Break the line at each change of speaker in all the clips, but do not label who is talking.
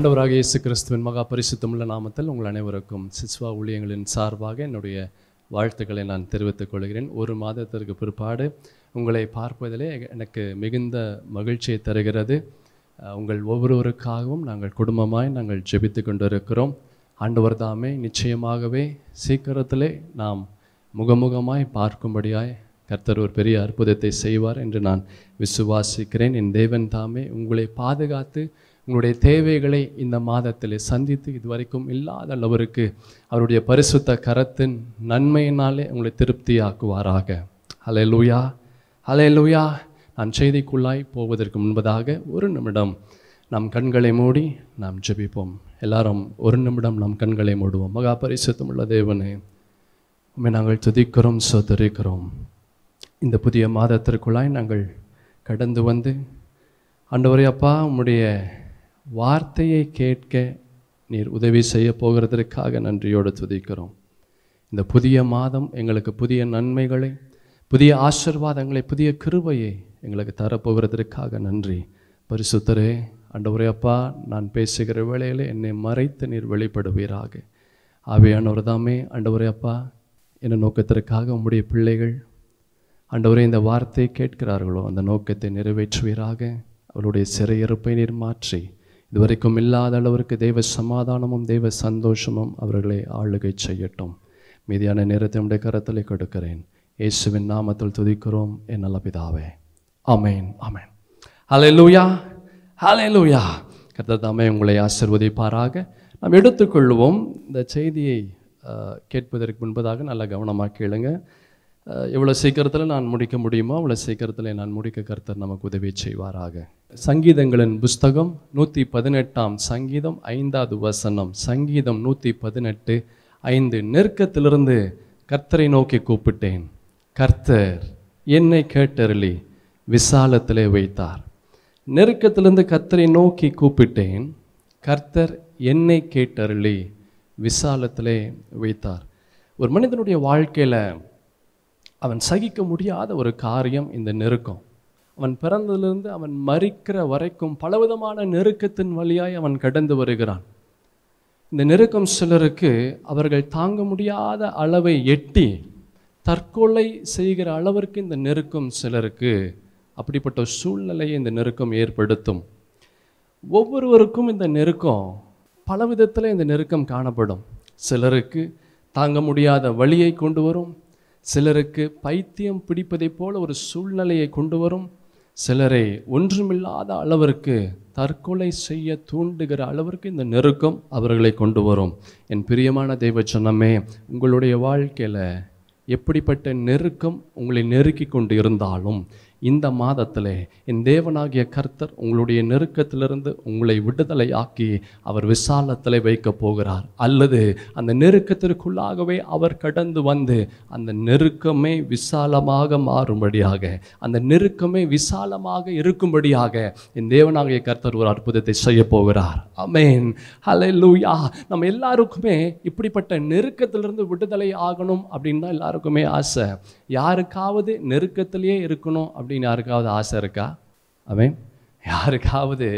ஆண்டவராக இயேசு கிறிஸ்துவின் மகா பரிசுத்தமுள்ள நாமத்தில் உங்கள் அனைவருக்கும் சிஸ்வா ஊழியங்களின் சார்பாக என்னுடைய வாழ்த்துக்களை நான் தெரிவித்துக் கொள்கிறேன் ஒரு மாதத்திற்கு பிற்பாடு உங்களை பார்ப்பதிலே எனக்கு மிகுந்த மகிழ்ச்சியை தருகிறது உங்கள் ஒவ்வொருவருக்காகவும் நாங்கள் குடும்பமாய் நாங்கள் ஜெபித்து கொண்டிருக்கிறோம் ஆண்டவர் தாமே நிச்சயமாகவே சீக்கிரத்திலே நாம் முகமுகமாய் பார்க்கும்படியாய் கர்த்தர் ஒரு பெரிய அற்புதத்தை செய்வார் என்று நான் விசுவாசிக்கிறேன் என் தேவன் தாமே உங்களை பாதுகாத்து உங்களுடைய தேவைகளை இந்த மாதத்தில் சந்தித்து இதுவரைக்கும் இல்லாத அளவிற்கு அவருடைய பரிசுத்த கரத்தின் நன்மையினாலே உங்களை திருப்தியாக்குவாராக ஹலே லூயா ஹலே லூயா நான் செய்திக்குள்ளாய் போவதற்கு முன்பதாக ஒரு நிமிடம் நம் கண்களை மூடி நாம் ஜெபிப்போம் எல்லாரும் ஒரு நிமிடம் நம் கண்களை மூடுவோம் மகா பரிசுத்தம் உள்ள தேவனே உண்மை நாங்கள் துதிக்கிறோம் சொதரிக்கிறோம் இந்த புதிய மாதத்திற்குள்ளாய் நாங்கள் கடந்து வந்து ஆண்டவரே அப்பா உம்முடைய வார்த்தையை கேட்க நீர் உதவி செய்ய போகிறதற்காக நன்றியோடு துதிக்கிறோம் இந்த புதிய மாதம் எங்களுக்கு புதிய நன்மைகளை புதிய ஆசிர்வாதங்களை புதிய கிருபையை எங்களுக்கு தரப்போகிறதற்காக நன்றி பரிசுத்தரே அண்டவரே அப்பா நான் பேசுகிற வேளையில் என்னை மறைத்து நீர் வெளிப்படுவீராக ஆவியானவர் தாமே அண்டவரே அப்பா என்ன நோக்கத்திற்காக உம்முடைய பிள்ளைகள் அண்டவரே இந்த வார்த்தையை கேட்கிறார்களோ அந்த நோக்கத்தை நிறைவேற்றுவீராக அவருடைய சிறையிருப்பை நீர் மாற்றி இதுவரைக்கும் இல்லாத அளவிற்கு தெய்வ சமாதானமும் தெய்வ சந்தோஷமும் அவர்களை ஆளுகை செய்யட்டும் மீதியான நேரத்தை உடைய கரத்தில் கொடுக்கிறேன் இயேசுவின் நாமத்தில் துதிக்கிறோம் என் நல்ல பிதாவே அமேன் அமேன் ஹலே லூயா ஹலே லூயா கருத்தாமே உங்களை ஆசிர்வதிப்பாராக நாம் எடுத்துக்கொள்வோம் இந்த செய்தியை கேட்பதற்கு முன்பதாக நல்லா கவனமாக கேளுங்கள் இவ்வளோ சீக்கிரத்தில் நான் முடிக்க முடியுமோ அவ்வளோ சீக்கிரத்தில் நான் முடிக்க கருத்தர் நமக்கு உதவி செய்வாராக சங்கீதங்களின் புஸ்தகம் நூற்றி பதினெட்டாம் சங்கீதம் ஐந்தாவது வசனம் சங்கீதம் நூற்றி பதினெட்டு ஐந்து நெருக்கத்திலிருந்து கர்த்தரை நோக்கி கூப்பிட்டேன் கர்த்தர் என்னை கேட்டருளி விசாலத்திலே வைத்தார் நெருக்கத்திலிருந்து கர்த்தரை நோக்கி கூப்பிட்டேன் கர்த்தர் என்னை கேட்டருளி விசாலத்திலே வைத்தார் ஒரு மனிதனுடைய வாழ்க்கையில் அவன் சகிக்க முடியாத ஒரு காரியம் இந்த நெருக்கம் அவன் பிறந்ததிலிருந்து அவன் மறிக்கிற வரைக்கும் பலவிதமான நெருக்கத்தின் வழியாய் அவன் கடந்து வருகிறான் இந்த நெருக்கம் சிலருக்கு அவர்கள் தாங்க முடியாத அளவை எட்டி தற்கொலை செய்கிற அளவிற்கு இந்த நெருக்கம் சிலருக்கு அப்படிப்பட்ட சூழ்நிலையை இந்த நெருக்கம் ஏற்படுத்தும் ஒவ்வொருவருக்கும் இந்த நெருக்கம் பல விதத்தில் இந்த நெருக்கம் காணப்படும் சிலருக்கு தாங்க முடியாத வழியை கொண்டு வரும் சிலருக்கு பைத்தியம் பிடிப்பதைப் போல ஒரு சூழ்நிலையை கொண்டு வரும் சிலரை ஒன்றுமில்லாத அளவிற்கு தற்கொலை செய்ய தூண்டுகிற அளவிற்கு இந்த நெருக்கம் அவர்களை கொண்டு வரும் என் பிரியமான தெய்வ சொன்னமே உங்களுடைய வாழ்க்கையில் எப்படிப்பட்ட நெருக்கம் உங்களை நெருக்கி கொண்டு இருந்தாலும் இந்த மாதத்தில் என் தேவனாகிய கர்த்தர் உங்களுடைய நெருக்கத்திலிருந்து உங்களை விடுதலை ஆக்கி அவர் விசாலத்தில் வைக்கப் போகிறார் அல்லது அந்த நெருக்கத்திற்குள்ளாகவே அவர் கடந்து வந்து அந்த நெருக்கமே விசாலமாக மாறும்படியாக அந்த நெருக்கமே விசாலமாக இருக்கும்படியாக என் தேவனாகிய கர்த்தர் ஒரு அற்புதத்தை செய்ய போகிறார் அமேன் ஹலே லூயா நம்ம எல்லாருக்குமே இப்படிப்பட்ட நெருக்கத்திலிருந்து விடுதலை ஆகணும் அப்படின்னு தான் எல்லாருக்குமே ஆசை யாருக்காவது நெருக்கத்திலேயே இருக்கணும் அப்படின்னு அப்படின்னு யாருக்காவது ஆசை இருக்கா அவன் யாருக்காவது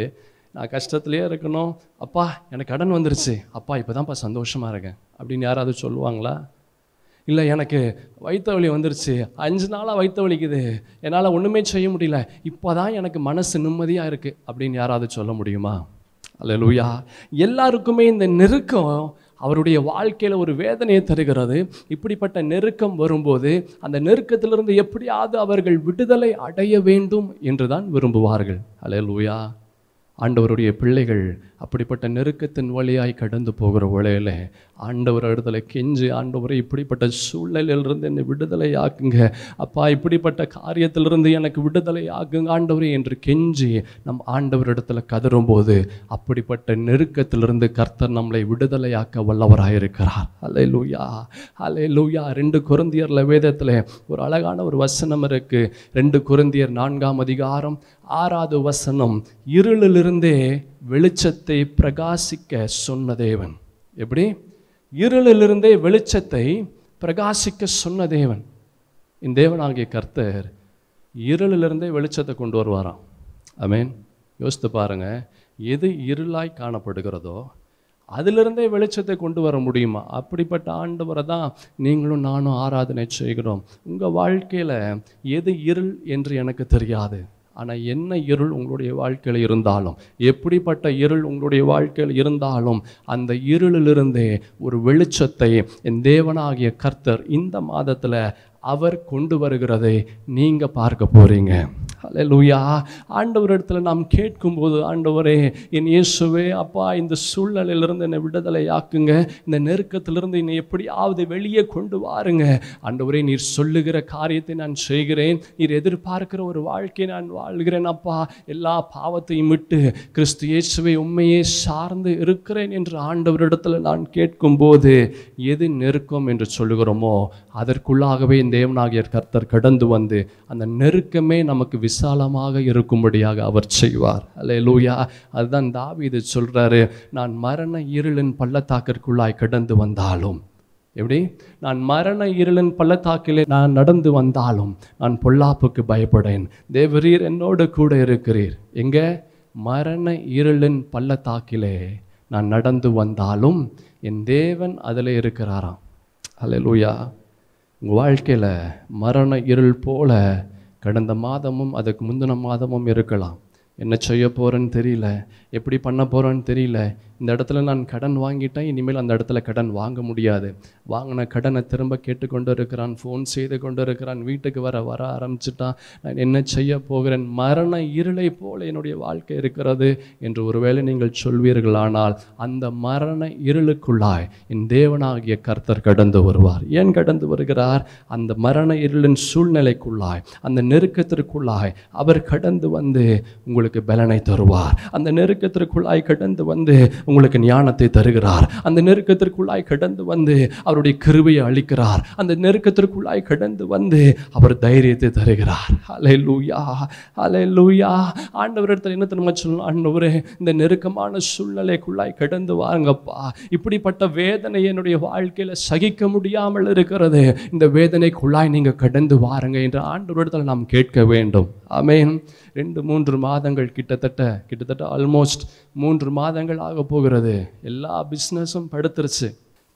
நான் கஷ்டத்துலேயே இருக்கணும் அப்பா எனக்கு கடன் வந்துருச்சு அப்பா இப்போ தான்ப்பா சந்தோஷமாக இருக்கேன் அப்படின்னு யாராவது சொல்லுவாங்களா இல்லை எனக்கு வைத்த வலி வந்துருச்சு அஞ்சு நாளாக வைத்த வழிக்குது என்னால் ஒன்றுமே செய்ய முடியல இப்போ தான் எனக்கு மனசு நிம்மதியாக இருக்குது அப்படின்னு யாராவது சொல்ல முடியுமா அல்ல லூயா எல்லாருக்குமே இந்த நெருக்கம் அவருடைய வாழ்க்கையில் ஒரு வேதனையை தருகிறது இப்படிப்பட்ட நெருக்கம் வரும்போது அந்த நெருக்கத்திலிருந்து எப்படியாவது அவர்கள் விடுதலை அடைய வேண்டும் என்று தான் விரும்புவார்கள் அலே லூயா ஆண்டவருடைய பிள்ளைகள் அப்படிப்பட்ட நெருக்கத்தின் வழியாய் கடந்து போகிற வேளையில் ஆண்டவர் இடத்துல கெஞ்சி ஆண்டவரை இப்படிப்பட்ட சூழ்நிலையிலிருந்து என்னை விடுதலை ஆக்குங்க அப்பா இப்படிப்பட்ட காரியத்திலிருந்து எனக்கு விடுதலை ஆக்குங்க ஆண்டவரே என்று கெஞ்சி நம் ஆண்டவர் இடத்துல கதறும்போது அப்படிப்பட்ட நெருக்கத்திலிருந்து கர்த்தர் நம்மளை விடுதலையாக்க வல்லவராயிருக்கிறார் அலை லூயா அலை லூயா ரெண்டு குருந்தியரில் வேதத்தில் ஒரு அழகான ஒரு வசனம் இருக்குது ரெண்டு குருந்தியர் நான்காம் அதிகாரம் ஆறாவது வசனம் இருளிலிருந்தே வெளிச்சத்தை பிரகாசிக்க சொன்ன தேவன் எப்படி இருளிலிருந்தே வெளிச்சத்தை பிரகாசிக்க சொன்ன தேவன் இந்த தேவனாகிய கர்த்தர் இருளிலிருந்தே வெளிச்சத்தை கொண்டு வருவாராம் அமேன் யோசித்து பாருங்கள் எது இருளாய் காணப்படுகிறதோ அதிலிருந்தே வெளிச்சத்தை கொண்டு வர முடியுமா அப்படிப்பட்ட ஆண்டவரை தான் நீங்களும் நானும் ஆராதனை செய்கிறோம் உங்கள் வாழ்க்கையில் எது இருள் என்று எனக்கு தெரியாது ஆனால் என்ன இருள் உங்களுடைய வாழ்க்கையில் இருந்தாலும் எப்படிப்பட்ட இருள் உங்களுடைய வாழ்க்கையில் இருந்தாலும் அந்த இருளிலிருந்தே ஒரு வெளிச்சத்தை என் தேவனாகிய கர்த்தர் இந்த மாதத்தில் அவர் கொண்டு வருகிறதை நீங்கள் பார்க்க போகிறீங்க அலையலூயா ஆண்டவரிடத்தில் நாம் கேட்கும்போது ஆண்டவரே என் இயேசுவே அப்பா இந்த சூழ்நிலையிலிருந்து என்னை விடுதலை ஆக்குங்க இந்த நெருக்கத்திலிருந்து என்னை எப்படியாவது வெளியே கொண்டு வாருங்க ஆண்டவரே நீர் சொல்லுகிற காரியத்தை நான் செய்கிறேன் நீர் எதிர்பார்க்கிற ஒரு வாழ்க்கையை நான் வாழ்கிறேன் அப்பா எல்லா பாவத்தையும் விட்டு கிறிஸ்து இயேசுவை உண்மையே சார்ந்து இருக்கிறேன் என்று ஆண்டவரிடத்தில் நான் கேட்கும்போது எது நெருக்கம் என்று சொல்லுகிறோமோ அதற்குள்ளாகவே தேவனாகிய கர்த்தர் கடந்து வந்து அந்த நெருக்கமே நமக்கு விசாலமாக இருக்கும்படியாக அவர் செய்வார் அல்ல லூயா அதுதான் தாவி இது சொல்கிறாரு நான் மரண இருளின் பள்ளத்தாக்கிற்குள்ளாய் கடந்து வந்தாலும் எப்படி நான் மரண இருளின் பள்ளத்தாக்கிலே நான் நடந்து வந்தாலும் நான் பொல்லாப்புக்கு பயப்படேன் தேவரீர் என்னோடு கூட இருக்கிறீர் எங்கே மரண இருளின் பள்ளத்தாக்கிலே நான் நடந்து வந்தாலும் என் தேவன் அதில் இருக்கிறாராம் அல்ல லூயா உங்கள் வாழ்க்கையில் மரண இருள் போல கடந்த மாதமும் அதுக்கு முந்தின மாதமும் இருக்கலாம் என்ன செய்ய போகிறேன்னு தெரியல எப்படி பண்ண போகிறேன்னு தெரியல இந்த இடத்துல நான் கடன் வாங்கிட்டேன் இனிமேல் அந்த இடத்துல கடன் வாங்க முடியாது வாங்கின கடனை திரும்ப கேட்டுக்கொண்டு இருக்கிறான் ஃபோன் செய்து கொண்டு இருக்கிறான் வீட்டுக்கு வர வர ஆரம்பிச்சிட்டான் நான் என்ன செய்ய போகிறேன் மரண இருளை போல் என்னுடைய வாழ்க்கை இருக்கிறது என்று ஒருவேளை நீங்கள் சொல்வீர்களானால் அந்த மரண இருளுக்குள்ளாய் என் தேவனாகிய கர்த்தர் கடந்து வருவார் ஏன் கடந்து வருகிறார் அந்த மரண இருளின் சூழ்நிலைக்குள்ளாய் அந்த நெருக்கத்திற்குள்ளாய் அவர் கடந்து வந்து உங்களுக்கு பலனை தருவார் அந்த நெருக்கத்திற்குள்ளாய் கடந்து வந்து உங்களுக்கு ஞானத்தை தருகிறார் அந்த நெருக்கத்திற்குள்ளாய் கடந்து வந்து அவருடைய கிருவையை அளிக்கிறார் அந்த நெருக்கத்திற்குள்ளாய் கடந்து வந்து அவர் தைரியத்தை தருகிறார் அலை லூயா அலை லூயா ஆண்டவரிடத்தில் என்ன திரும்ப சொல்லணும் ஆண்டவரே இந்த நெருக்கமான சூழ்நிலைக்குள்ளாய் கடந்து வாருங்கப்பா இப்படிப்பட்ட வேதனை என்னுடைய வாழ்க்கையில் சகிக்க முடியாமல் இருக்கிறது இந்த வேதனைக்குள்ளாய் நீங்கள் கடந்து வாருங்க என்று ஆண்டவரிடத்தில் நாம் கேட்க வேண்டும் ஆமேன் ரெண்டு மூன்று மாதங்கள் கிட்டத்தட்ட கிட்டத்தட்ட ஆல்மோஸ்ட் மூன்று மாதங்கள் ஆக போகிறது எல்லா பிஸ்னஸும் படுத்துருச்சு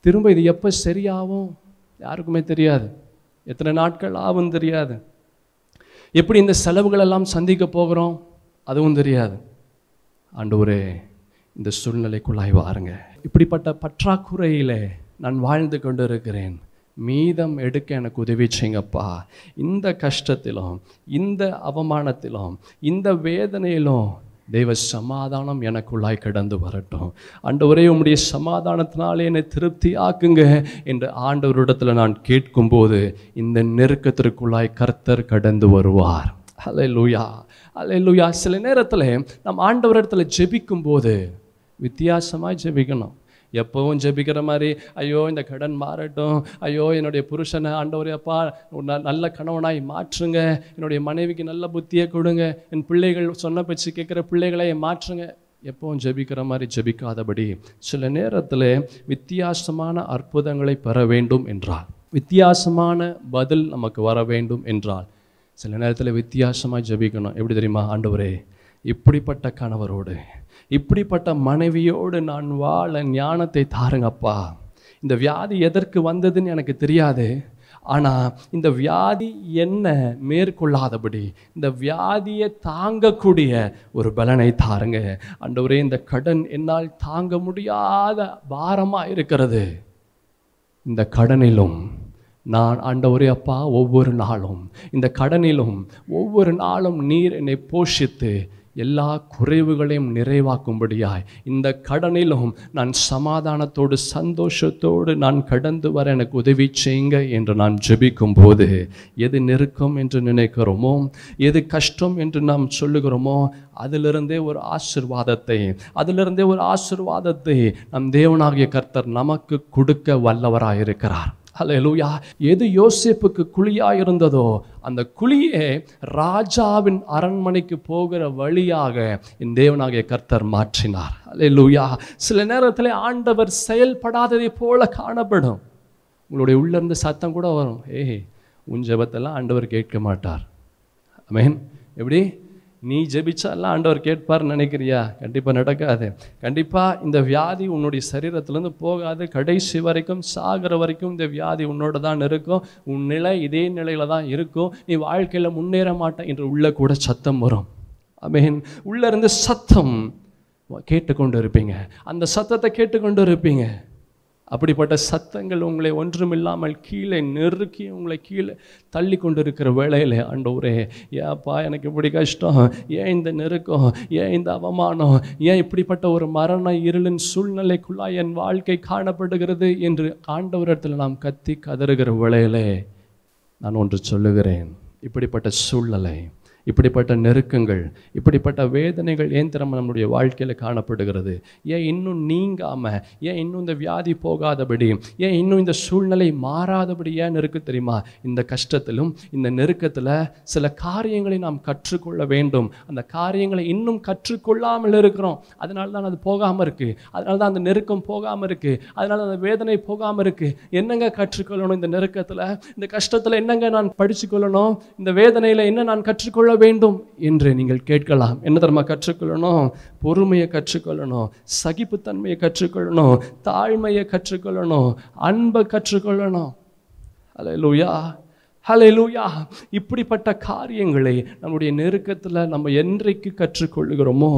திரும்ப இது எப்போ சரியாகும் யாருக்குமே தெரியாது எத்தனை நாட்கள் ஆகும் தெரியாது எப்படி இந்த செலவுகள் எல்லாம் சந்திக்க போகிறோம் அதுவும் தெரியாது ஒரு இந்த சூழ்நிலைக்குள்ளாய் வாருங்க இப்படிப்பட்ட பற்றாக்குறையிலே நான் வாழ்ந்து கொண்டு இருக்கிறேன் மீதம் எடுக்க எனக்கு உதவி செய்யுங்கப்பா இந்த கஷ்டத்திலும் இந்த அவமானத்திலும் இந்த வேதனையிலும் தெய்வ சமாதானம் எனக்குள்ளாய் கடந்து வரட்டும் ஒரே உம்முடைய சமாதானத்தினாலே என்னை திருப்தி ஆக்குங்க என்று ஆண்டவரிடத்தில் நான் கேட்கும்போது இந்த நெருக்கத்திற்குள்ளாய் கர்த்தர் கடந்து வருவார் அலே லூயா அலே லூயா சில நேரத்தில் நம் ஆண்டவரிடத்தில் ஜெபிக்கும் போது வித்தியாசமாக ஜெபிக்கணும் எப்பவும் ஜெபிக்கிற மாதிரி ஐயோ இந்த கடன் மாறட்டும் ஐயோ என்னுடைய புருஷனை ஆண்டவரே அப்பா நல்ல கணவனாய் மாற்றுங்க என்னுடைய மனைவிக்கு நல்ல புத்தியை கொடுங்க என் பிள்ளைகள் சொன்ன பச்சு கேட்குற பிள்ளைகளை மாற்றுங்க எப்பவும் ஜெபிக்கிற மாதிரி ஜெபிக்காதபடி சில நேரத்தில் வித்தியாசமான அற்புதங்களை பெற வேண்டும் என்றால் வித்தியாசமான பதில் நமக்கு வர வேண்டும் என்றால் சில நேரத்தில் வித்தியாசமாக ஜெபிக்கணும் எப்படி தெரியுமா ஆண்டவரே இப்படிப்பட்ட கணவரோடு இப்படிப்பட்ட மனைவியோடு நான் வாழ ஞானத்தை தாருங்கப்பா இந்த வியாதி எதற்கு வந்ததுன்னு எனக்கு தெரியாது ஆனால் இந்த வியாதி என்ன மேற்கொள்ளாதபடி இந்த வியாதியை தாங்கக்கூடிய ஒரு பலனை தாருங்க அண்டவரே இந்த கடன் என்னால் தாங்க முடியாத பாரமாக இருக்கிறது இந்த கடனிலும் நான் ஒரே அப்பா ஒவ்வொரு நாளும் இந்த கடனிலும் ஒவ்வொரு நாளும் நீர் என்னை போஷித்து எல்லா குறைவுகளையும் நிறைவாக்கும்படியாய் இந்த கடனிலும் நான் சமாதானத்தோடு சந்தோஷத்தோடு நான் கடந்து வர எனக்கு உதவி செய்யுங்க என்று நான் ஜெபிக்கும் போது எது நெருக்கம் என்று நினைக்கிறோமோ எது கஷ்டம் என்று நாம் சொல்லுகிறோமோ அதிலிருந்தே ஒரு ஆசிர்வாதத்தை அதிலிருந்தே ஒரு ஆசிர்வாதத்தை நம் தேவனாகிய கர்த்தர் நமக்கு கொடுக்க வல்லவராயிருக்கிறார் அலையலூயா எது யோசிப்புக்கு குழியாக இருந்ததோ அந்த குழியே ராஜாவின் அரண்மனைக்கு போகிற வழியாக என் தேவனாகிய கர்த்தர் மாற்றினார் அலையலூயா சில நேரத்தில் ஆண்டவர் செயல்படாததை போல காணப்படும் உங்களுடைய உள்ளிருந்து சத்தம் கூட வரும் ஏஹே உன் ஜபத்தெல்லாம் ஆண்டவர் கேட்க மாட்டார் மேன் எப்படி நீ ஜெபிச்சா எல்லாம் ஆண்டவர் கேட்பார்னு நினைக்கிறியா கண்டிப்பாக நடக்காது கண்டிப்பாக இந்த வியாதி உன்னுடைய சரீரத்திலேருந்து போகாது கடைசி வரைக்கும் சாகிற வரைக்கும் இந்த வியாதி உன்னோட தான் இருக்கும் உன் நிலை இதே நிலையில் தான் இருக்கும் நீ வாழ்க்கையில் முன்னேற மாட்டேன் என்று உள்ளே கூட சத்தம் வரும் அமேன் உள்ளே இருந்து சத்தம் கேட்டுக்கொண்டு இருப்பீங்க அந்த சத்தத்தை கேட்டுக்கொண்டு இருப்பீங்க அப்படிப்பட்ட சத்தங்கள் உங்களை ஒன்றுமில்லாமல் கீழே நெருக்கி உங்களை கீழே தள்ளி கொண்டு இருக்கிற வேளையில் ஆண்டவரே ஏப்பா எனக்கு இப்படி கஷ்டம் ஏன் இந்த நெருக்கம் ஏன் இந்த அவமானம் ஏன் இப்படிப்பட்ட ஒரு மரண இருளின் சூழ்நிலைக்குள்ளா என் வாழ்க்கை காணப்படுகிறது என்று ஆண்டவரிடத்தில் நாம் கத்தி கதறுகிற வேளையிலே நான் ஒன்று சொல்லுகிறேன் இப்படிப்பட்ட சூழ்நிலை இப்படிப்பட்ட நெருக்கங்கள் இப்படிப்பட்ட வேதனைகள் ஏன் திறமை நம்மளுடைய வாழ்க்கையில் காணப்படுகிறது ஏன் இன்னும் நீங்காமல் ஏன் இன்னும் இந்த வியாதி போகாதபடி ஏன் இன்னும் இந்த சூழ்நிலை மாறாதபடி ஏன் இருக்கு தெரியுமா இந்த கஷ்டத்திலும் இந்த நெருக்கத்தில் சில காரியங்களை நாம் கற்றுக்கொள்ள வேண்டும் அந்த காரியங்களை இன்னும் கற்றுக்கொள்ளாமல் இருக்கிறோம் அதனால தான் அது போகாமல் இருக்குது அதனால தான் அந்த நெருக்கம் போகாமல் இருக்குது அதனால அந்த வேதனை போகாமல் இருக்குது என்னங்க கற்றுக்கொள்ளணும் இந்த நெருக்கத்தில் இந்த கஷ்டத்தில் என்னங்க நான் படிச்சுக்கொள்ளணும் இந்த வேதனையில் என்ன நான் கற்றுக்கொள்ள வேண்டும் என்று நீங்கள் கேட்கலாம் என்ன தர்மா கற்றுக்கொள்ளணும் பொறுமையை கற்றுக்கொள்ளணும் சகிப்புத்தன்மையை கற்றுக்கொள்ளணும் தாழ்மையை கற்றுக்கொள்ளணும் அன்பை கற்றுக்கொள்ளணும் ஹலே லூயா ஹலே லூயா இப்படிப்பட்ட காரியங்களை நம்முடைய நெருக்கத்தில் நம்ம என்றைக்கு கற்றுக்கொள்கிறோமோ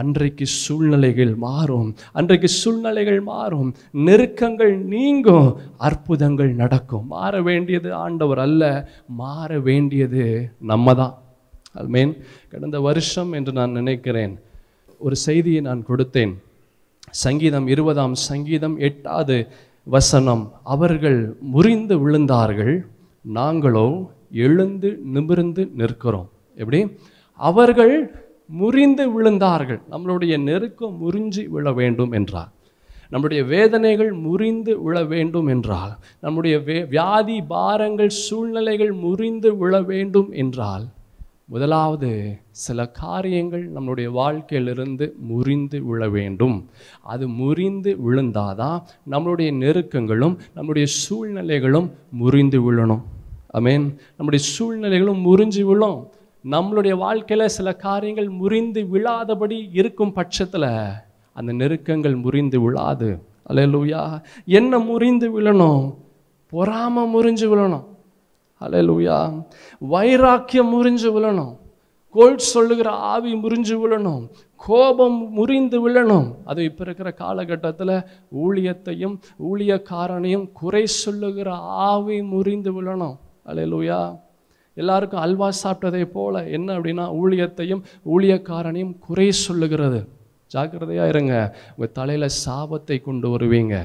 அன்றைக்கு சூழ்நிலைகள் மாறும் அன்றைக்கு சூழ்நிலைகள் மாறும் நெருக்கங்கள் நீங்கும் அற்புதங்கள் நடக்கும் மாற வேண்டியது ஆண்டவர் அல்ல மாற வேண்டியது நம்ம தான் ஐ மீன் கடந்த வருஷம் என்று நான் நினைக்கிறேன் ஒரு செய்தியை நான் கொடுத்தேன் சங்கீதம் இருபதாம் சங்கீதம் எட்டாவது வசனம் அவர்கள் முறிந்து விழுந்தார்கள் நாங்களோ எழுந்து நிமிர்ந்து நிற்கிறோம் எப்படி அவர்கள் முறிந்து விழுந்தார்கள் நம்மளுடைய நெருக்கம் முறிஞ்சு விழ வேண்டும் என்றார் நம்முடைய வேதனைகள் முறிந்து விழ வேண்டும் என்றால் நம்முடைய வே வியாதி பாரங்கள் சூழ்நிலைகள் முறிந்து விழ வேண்டும் என்றால் முதலாவது சில காரியங்கள் நம்மளுடைய வாழ்க்கையிலிருந்து முறிந்து விழ வேண்டும் அது முறிந்து விழுந்தாதான் நம்மளுடைய நெருக்கங்களும் நம்மளுடைய சூழ்நிலைகளும் முறிந்து விழணும் ஐ மீன் நம்முடைய சூழ்நிலைகளும் முறிஞ்சு விழும் நம்மளுடைய வாழ்க்கையில் சில காரியங்கள் முறிந்து விழாதபடி இருக்கும் பட்சத்தில் அந்த நெருக்கங்கள் முறிந்து விழாது அல்ல என்ன முறிந்து விழணும் பொறாமல் முறிஞ்சு விழணும் அலையலூயா வைராக்கியம் முறிஞ்சு விழணும் கோல் சொல்லுகிற ஆவி முறிஞ்சு விழணும் கோபம் முறிந்து விழணும் அது இப்போ இருக்கிற காலகட்டத்தில் ஊழியத்தையும் ஊழியக்காரனையும் குறை சொல்லுகிற ஆவி முறிந்து விழணும் அலையலூயா எல்லாருக்கும் அல்வா சாப்பிட்டதை போல் என்ன அப்படின்னா ஊழியத்தையும் ஊழியக்காரனையும் குறை சொல்லுகிறது ஜாக்கிரதையாக இருங்க உங்கள் தலையில் சாபத்தை கொண்டு வருவீங்க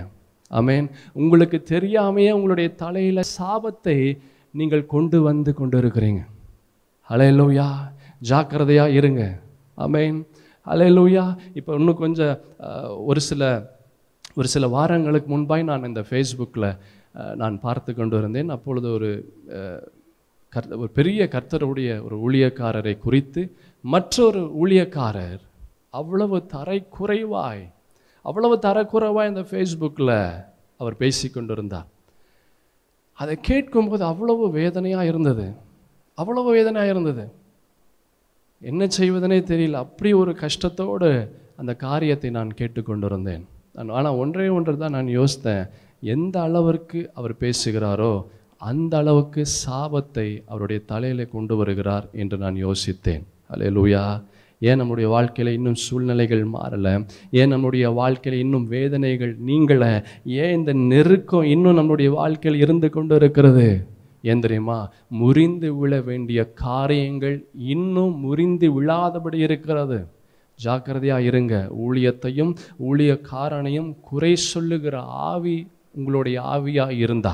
அமேன் உங்களுக்கு தெரியாமையே உங்களுடைய தலையில் சாபத்தை நீங்கள் கொண்டு வந்து கொண்டு இருக்கிறீங்க அலையலோயா ஜாக்கிரதையாக இருங்க அமேன் அலையலோயா இப்போ இன்னும் கொஞ்சம் ஒரு சில ஒரு சில வாரங்களுக்கு முன்பாய் நான் இந்த ஃபேஸ்புக்கில் நான் பார்த்து கொண்டு இருந்தேன் அப்பொழுது ஒரு கர்த்த ஒரு பெரிய கர்த்தருடைய ஒரு ஊழியக்காரரை குறித்து மற்றொரு ஊழியக்காரர் அவ்வளவு தரை குறைவாய் அவ்வளவு தரக்குறைவாய் இந்த ஃபேஸ்புக்கில் அவர் பேசி கொண்டிருந்தார் அதை கேட்கும்போது அவ்வளவு வேதனையாக இருந்தது அவ்வளவு வேதனையாக இருந்தது என்ன செய்வதனே தெரியல அப்படி ஒரு கஷ்டத்தோடு அந்த காரியத்தை நான் கேட்டுக்கொண்டிருந்தேன் நான் ஆனால் ஒன்றே ஒன்று தான் நான் யோசித்தேன் எந்த அளவிற்கு அவர் பேசுகிறாரோ அந்த அளவுக்கு சாபத்தை அவருடைய தலையில் கொண்டு வருகிறார் என்று நான் யோசித்தேன் அலே லூயா ஏன் நம்முடைய வாழ்க்கையில் இன்னும் சூழ்நிலைகள் மாறலை ஏன் நம்முடைய வாழ்க்கையில் இன்னும் வேதனைகள் நீங்களை ஏன் இந்த நெருக்கம் இன்னும் நம்முடைய வாழ்க்கையில் இருந்து கொண்டு இருக்கிறது ஏன் தெரியுமா முறிந்து விழ வேண்டிய காரியங்கள் இன்னும் முறிந்து விழாதபடி இருக்கிறது ஜாக்கிரதையாக இருங்க ஊழியத்தையும் ஊழியக்காரனையும் குறை சொல்லுகிற ஆவி உங்களுடைய ஆவியாக இருந்தா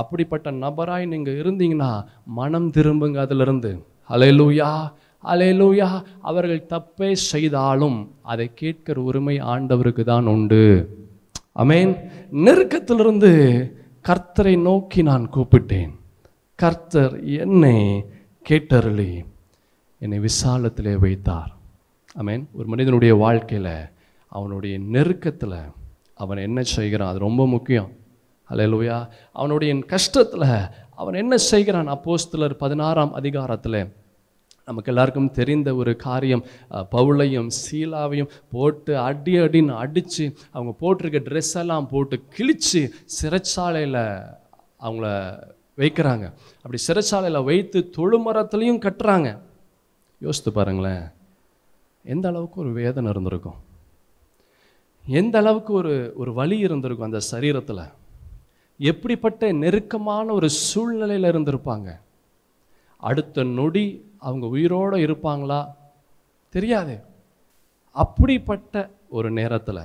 அப்படிப்பட்ட நபராய் நீங்கள் இருந்தீங்கன்னா மனம் திரும்புங்க அதிலிருந்து அலையலூயா லூயா அவர்கள் தப்பே செய்தாலும் அதை கேட்கிற உரிமை ஆண்டவருக்கு தான் உண்டு அமேன் நெருக்கத்திலிருந்து கர்த்தரை நோக்கி நான் கூப்பிட்டேன் கர்த்தர் என்னை கேட்டருளி என்னை விசாலத்திலே வைத்தார் அமேன் ஒரு மனிதனுடைய வாழ்க்கையில் அவனுடைய நெருக்கத்தில் அவன் என்ன செய்கிறான் அது ரொம்ப முக்கியம் அலையலூயா அவனுடைய கஷ்டத்தில் அவன் என்ன செய்கிறான் அப்போஸ்தலர் பதினாறாம் அதிகாரத்தில் நமக்கு எல்லாருக்கும் தெரிந்த ஒரு காரியம் பவுளையும் சீலாவையும் போட்டு அடி அடின்னு அடித்து அவங்க போட்டிருக்க ட்ரெஸ் எல்லாம் போட்டு கிழித்து சிறைச்சாலையில் அவங்கள வைக்கிறாங்க அப்படி சிறைச்சாலையில் வைத்து தொழுமரத்துலேயும் கட்டுறாங்க யோசித்து பாருங்களேன் எந்த அளவுக்கு ஒரு வேதனை இருந்திருக்கும் எந்த அளவுக்கு ஒரு ஒரு வழி இருந்திருக்கும் அந்த சரீரத்தில் எப்படிப்பட்ட நெருக்கமான ஒரு சூழ்நிலையில் இருந்திருப்பாங்க அடுத்த நொடி அவங்க உயிரோடு இருப்பாங்களா தெரியாது அப்படிப்பட்ட ஒரு நேரத்தில்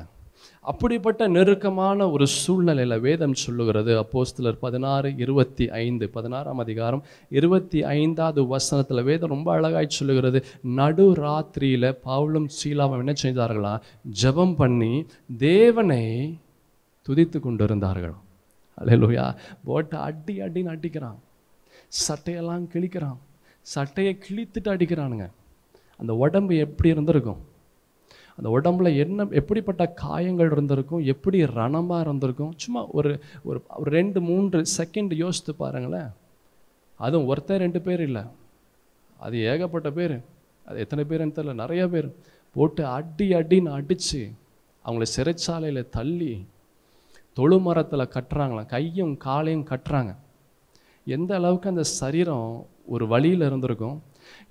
அப்படிப்பட்ட நெருக்கமான ஒரு சூழ்நிலையில் வேதம் சொல்லுகிறது அப்போஸ்தலர் பதினாறு இருபத்தி ஐந்து பதினாறாம் அதிகாரம் இருபத்தி ஐந்தாவது வசனத்தில் வேதம் ரொம்ப அழகாய் சொல்லுகிறது நடு ராத்திரியில் பவுலும் சீலாவும் என்ன செய்தார்களா ஜபம் பண்ணி தேவனை துதித்து கொண்டு இருந்தார்களாம் அலையலோயா போட்டை அடி அடின்னு அடிக்கிறான் சட்டையெல்லாம் கிழிக்கிறான் சட்டையை கிழித்துட்டு அடிக்கிறானுங்க அந்த உடம்பு எப்படி இருந்திருக்கும் அந்த உடம்புல என்ன எப்படிப்பட்ட காயங்கள் இருந்திருக்கும் எப்படி ரணமாக இருந்திருக்கும் சும்மா ஒரு ஒரு ரெண்டு மூன்று செகண்ட் யோசித்து பாருங்களேன் அதுவும் ஒருத்தர் ரெண்டு பேர் இல்லை அது ஏகப்பட்ட பேர் அது எத்தனை பேருன்னு தெரில நிறையா பேர் போட்டு அடி அடின்னு அடித்து அவங்கள சிறைச்சாலையில் தள்ளி மரத்தில் கட்டுறாங்களாம் கையும் காலையும் கட்டுறாங்க எந்த அளவுக்கு அந்த சரீரம் ஒரு வழியில் இருந்திருக்கும்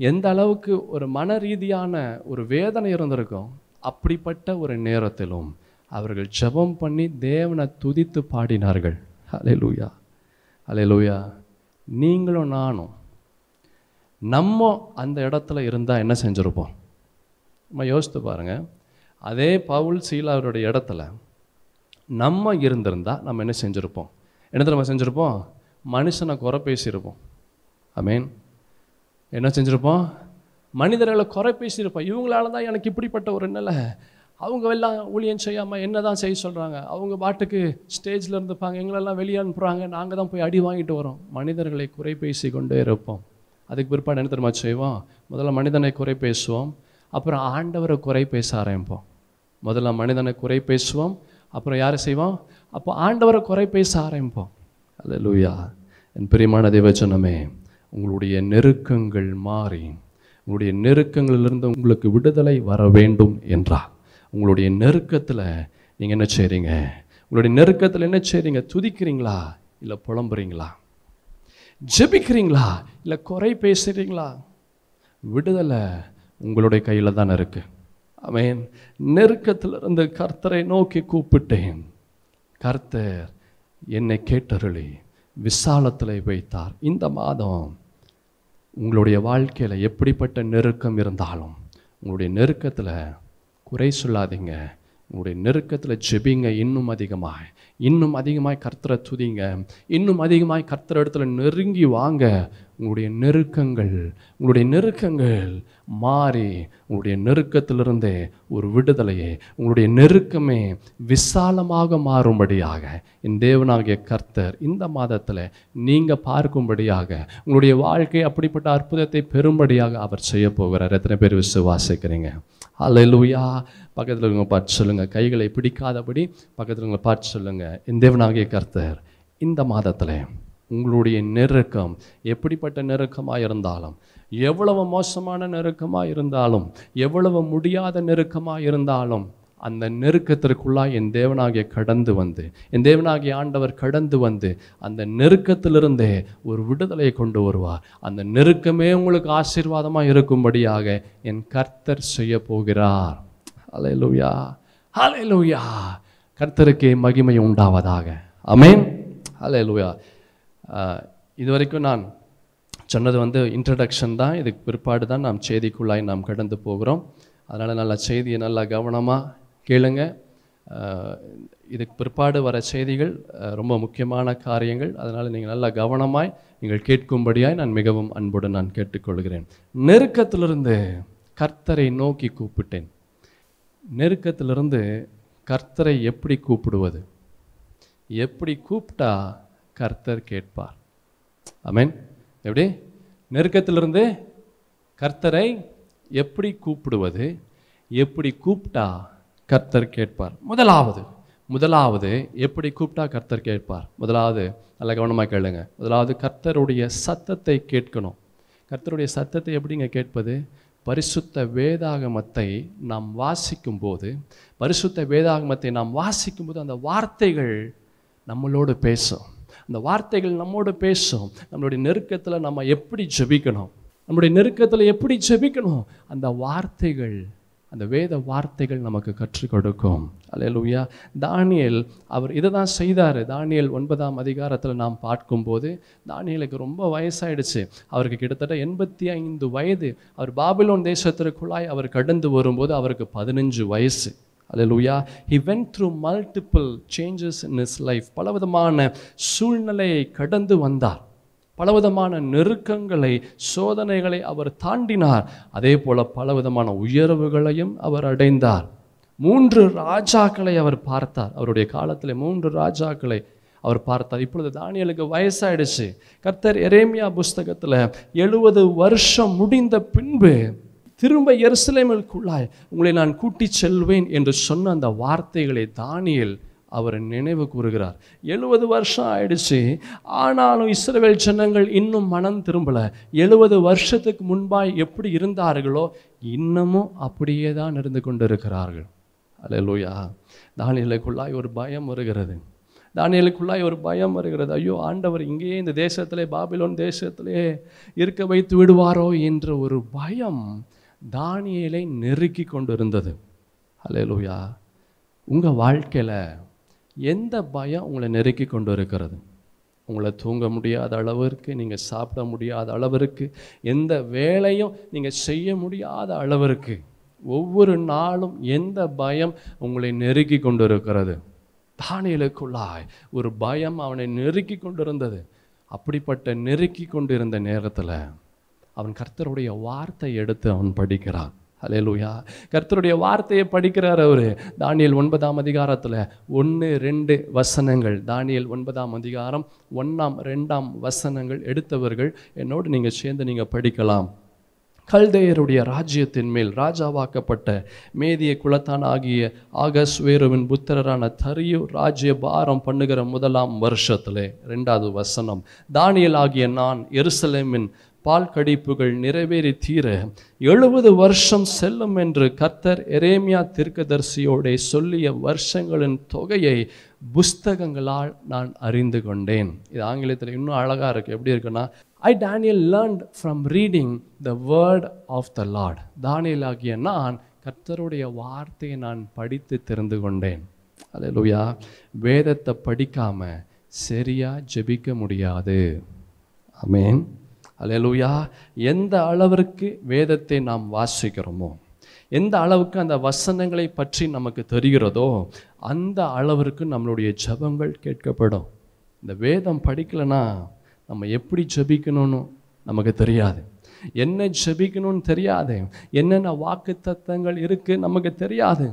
எந்த அளவுக்கு ஒரு மன ரீதியான ஒரு வேதனை இருந்திருக்கும் அப்படிப்பட்ட ஒரு நேரத்திலும் அவர்கள் ஜெபம் பண்ணி தேவனை துதித்து பாடினார்கள் அலே லூயா அலே லூயா நீங்களும் நானும் நம்ம அந்த இடத்துல இருந்தால் என்ன செஞ்சுருப்போம் நம்ம யோசித்து பாருங்கள் அதே பவுல் சீலாவருடைய இடத்துல நம்ம இருந்திருந்தால் நம்ம என்ன செஞ்சுருப்போம் என்னத்தில் நம்ம செஞ்சுருப்போம் மனுஷனை குறை பேசியிருப்போம் அமீன் என்ன செஞ்சுருப்போம் மனிதர்களை குறை பேசியிருப்போம் இவங்களால தான் எனக்கு இப்படிப்பட்ட ஒரு நிலை அவங்க எல்லாம் ஊழியம் செய்யாமல் என்ன தான் செய்ய சொல்கிறாங்க அவங்க பாட்டுக்கு ஸ்டேஜில் இருந்துப்பாங்க எங்களெல்லாம் வெளியே அனுப்புகிறாங்க நாங்கள் தான் போய் அடி வாங்கிட்டு வரோம் மனிதர்களை குறை பேசி கொண்டே இருப்போம் அதுக்கு பிற்பாடு என்ன தெரியுமா செய்வோம் முதல்ல மனிதனை குறை பேசுவோம் அப்புறம் ஆண்டவரை குறை பேச ஆரம்பிப்போம் முதல்ல மனிதனை குறை பேசுவோம் அப்புறம் யாரை செய்வோம் அப்போ ஆண்டவரை குறை பேச ஆரம்பிப்போம் அது லூயா என் பிரியமான தேவச்சனமே உங்களுடைய நெருக்கங்கள் மாறி உங்களுடைய நெருக்கங்களிலிருந்து உங்களுக்கு விடுதலை வர வேண்டும் என்றால் உங்களுடைய நெருக்கத்தில் நீங்கள் என்ன செய்கிறீங்க உங்களுடைய நெருக்கத்தில் என்ன செய்கிறீங்க துதிக்கிறீங்களா இல்லை புலம்புறீங்களா ஜெபிக்கிறீங்களா இல்லை குறை பேசுகிறீங்களா விடுதலை உங்களுடைய கையில் தான் இருக்குது நெருக்கத்தில் நெருக்கத்திலிருந்து கர்த்தரை நோக்கி கூப்பிட்டேன் கர்த்தர் என்னை கேட்டருளி விசாலத்தில் வைத்தார் இந்த மாதம் உங்களுடைய வாழ்க்கையில் எப்படிப்பட்ட நெருக்கம் இருந்தாலும் உங்களுடைய நெருக்கத்தில் குறை சொல்லாதீங்க உங்களுடைய நெருக்கத்தில் ஜெபிங்க இன்னும் அதிகமாக இன்னும் அதிகமாக கர்த்தரை துதிங்க இன்னும் அதிகமாக கர்த்தர இடத்துல நெருங்கி வாங்க உங்களுடைய நெருக்கங்கள் உங்களுடைய நெருக்கங்கள் மாறி உங்களுடைய நெருக்கத்திலிருந்தே ஒரு விடுதலையே உங்களுடைய நெருக்கமே விசாலமாக மாறும்படியாக என் தேவனாகிய கர்த்தர் இந்த மாதத்தில் நீங்கள் பார்க்கும்படியாக உங்களுடைய வாழ்க்கை அப்படிப்பட்ட அற்புதத்தை பெறும்படியாக அவர் செய்ய போகிறார் எத்தனை பேர் விசுவாசிக்கிறீங்க அலலுயா பக்கத்தில் இருக்க பார்த்து சொல்லுங்கள் கைகளை பிடிக்காதபடி பக்கத்தில் உங்களை பார்த்து சொல்லுங்கள் என் தேவனாகிய கர்த்தர் இந்த மாதத்தில் உங்களுடைய நெருக்கம் எப்படிப்பட்ட நெருக்கமாக இருந்தாலும் எவ்வளவு மோசமான நெருக்கமாக இருந்தாலும் எவ்வளவு முடியாத நெருக்கமாக இருந்தாலும் அந்த நெருக்கத்திற்குள்ளாக என் தேவனாகிய கடந்து வந்து என் தேவனாகிய ஆண்டவர் கடந்து வந்து அந்த நெருக்கத்திலிருந்தே ஒரு விடுதலையை கொண்டு வருவார் அந்த நெருக்கமே உங்களுக்கு ஆசீர்வாதமாக இருக்கும்படியாக என் கர்த்தர் செய்ய போகிறார் அலை லூயா அலை லூயா கர்த்தருக்கே மகிமை உண்டாவதாக அமேன் அலை லூயா இது வரைக்கும் நான் சொன்னது வந்து இன்ட்ரடக்ஷன் தான் இதுக்கு பிற்பாடு தான் நாம் செய்திக்குள்ளாய் நாம் கடந்து போகிறோம் அதனால் நல்ல செய்தியை நல்லா கவனமாக கேளுங்க இதுக்கு பிற்பாடு வர செய்திகள் ரொம்ப முக்கியமான காரியங்கள் அதனால் நீங்கள் நல்லா கவனமாய் நீங்கள் கேட்கும்படியாய் நான் மிகவும் அன்புடன் நான் கேட்டுக்கொள்கிறேன் நெருக்கத்திலிருந்து கர்த்தரை நோக்கி கூப்பிட்டேன் நெருக்கத்திலிருந்து கர்த்தரை எப்படி கூப்பிடுவது எப்படி கூப்பிட்டா கர்த்தர் கேட்பார் அமேன் எப்படி நெருக்கத்திலிருந்து கர்த்தரை எப்படி கூப்பிடுவது எப்படி கூப்பிட்டா கர்த்தர் கேட்பார் முதலாவது முதலாவது எப்படி கூப்பிட்டா கர்த்தர் கேட்பார் முதலாவது நல்ல கவனமாக கேளுங்க முதலாவது கர்த்தருடைய சத்தத்தை கேட்கணும் கர்த்தருடைய சத்தத்தை எப்படிங்க கேட்பது பரிசுத்த வேதாகமத்தை நாம் வாசிக்கும் போது பரிசுத்த வேதாகமத்தை நாம் வாசிக்கும் போது அந்த வார்த்தைகள் நம்மளோடு பேசும் அந்த வார்த்தைகள் நம்மோடு பேசும் நம்மளுடைய நெருக்கத்தில் நம்ம எப்படி ஜெபிக்கணும் நம்முடைய நெருக்கத்தில் எப்படி ஜெபிக்கணும் அந்த வார்த்தைகள் அந்த வேத வார்த்தைகள் நமக்கு கற்றுக் கொடுக்கும் அலையலூயா தானியல் அவர் இதை தான் செய்தார் தானியல் ஒன்பதாம் அதிகாரத்தில் நாம் பார்க்கும்போது தானியலுக்கு ரொம்ப வயசாயிடுச்சு அவருக்கு கிட்டத்தட்ட எண்பத்தி ஐந்து வயது அவர் பாபிலோன் தேசத்திற்குள்ளாய் அவர் கடந்து வரும்போது அவருக்கு பதினஞ்சு வயசு அலலூயா he went through multiple changes in his life பலவிதமான சூழ்நிலையை கடந்து வந்தார் பலவிதமான நெருக்கங்களை சோதனைகளை அவர் தாண்டினார் அதே போல் பலவிதமான உயர்வுகளையும் அவர் அடைந்தார் மூன்று ராஜாக்களை அவர் பார்த்தார் அவருடைய காலத்தில் மூன்று ராஜாக்களை அவர் பார்த்தார் இப்பொழுது தானியலுக்கு வயசாயிடுச்சு கர்த்தர் எரேமியா புஸ்தகத்தில் எழுபது வருஷம் முடிந்த பின்பு திரும்ப எருசலேமிற்குள்ளாய் உங்களை நான் கூட்டி செல்வேன் என்று சொன்ன அந்த வார்த்தைகளை தானியல் அவர் நினைவு கூறுகிறார் எழுபது வருஷம் ஆயிடுச்சு ஆனாலும் இஸ்ரேல் சின்னங்கள் இன்னும் மனம் திரும்பலை எழுபது வருஷத்துக்கு முன்பாய் எப்படி இருந்தார்களோ இன்னமும் அப்படியே தான் இருந்து கொண்டு இருக்கிறார்கள் அல்ல லூயா தானியலுக்குள்ளாய் ஒரு பயம் வருகிறது தானியலுக்குள்ளாய் ஒரு பயம் வருகிறது ஐயோ ஆண்டவர் இங்கேயே இந்த தேசத்திலே பாபிலோன் தேசத்திலே இருக்க வைத்து விடுவாரோ என்ற ஒரு பயம் தானியலை நெருக்கி கொண்டு இருந்தது லூயா உங்கள் வாழ்க்கையில் எந்த பயம் உங்களை நெருக்கி கொண்டு இருக்கிறது உங்களை தூங்க முடியாத அளவிற்கு நீங்கள் சாப்பிட முடியாத அளவிற்கு எந்த வேலையும் நீங்கள் செய்ய முடியாத அளவிற்கு ஒவ்வொரு நாளும் எந்த பயம் உங்களை நெருக்கி கொண்டு இருக்கிறது தானியலுக்குள்ளாய் ஒரு பயம் அவனை நெருக்கி கொண்டிருந்தது அப்படிப்பட்ட நெருக்கி கொண்டிருந்த நேரத்தில் அவன் கர்த்தருடைய வார்த்தை எடுத்து அவன் படிக்கிறான் அலையலூயா கர்த்தருடைய வார்த்தையை படிக்கிறார் அவர் தானியல் ஒன்பதாம் அதிகாரத்தில் ஒன்று ரெண்டு வசனங்கள் தானியல் ஒன்பதாம் அதிகாரம் ஒன்றாம் ரெண்டாம் வசனங்கள் எடுத்தவர்கள் என்னோடு நீங்கள் சேர்ந்து நீங்கள் படிக்கலாம் கல்தேயருடைய ராஜ்யத்தின் மேல் ராஜாவாக்கப்பட்ட மேதிய குலத்தான் ஆகிய ஆகஸ் வேருவின் புத்திரரான தரியு ராஜ்ய பாரம் பண்ணுகிற முதலாம் வருஷத்துல ரெண்டாவது வசனம் தானியல் ஆகிய நான் எருசலேமின் பால் கடிப்புகள் நிறைவேறி தீர எழுபது வருஷம் செல்லும் என்று கர்த்தர் எரேமியா தீர்க்கதரிசியோட சொல்லிய வருஷங்களின் தொகையை புஸ்தகங்களால் நான் அறிந்து கொண்டேன் இது ஆங்கிலத்தில் இன்னும் அழகாக இருக்குது எப்படி இருக்குன்னா I Daniel learned from reading the word of the Lord தானியல் ஆகிய நான் கர்த்தருடைய வார்த்தையை நான் படித்து தெரிந்து கொண்டேன் அலையலுயா வேதத்தை படிக்காமல் சரியாக ஜெபிக்க முடியாது அமேன் அலையலூயா எந்த அளவிற்கு வேதத்தை நாம் வாசிக்கிறோமோ எந்த அளவுக்கு அந்த வசனங்களை பற்றி நமக்கு தெரிகிறதோ அந்த அளவிற்கு நம்மளுடைய ஜபங்கள் கேட்கப்படும் இந்த வேதம் படிக்கலைன்னா நம்ம எப்படி ஜபிக்கணும்னு நமக்கு தெரியாது என்ன ஜபிக்கணும்னு தெரியாது என்னென்ன வாக்கு தத்துவங்கள் இருக்குது நமக்கு தெரியாது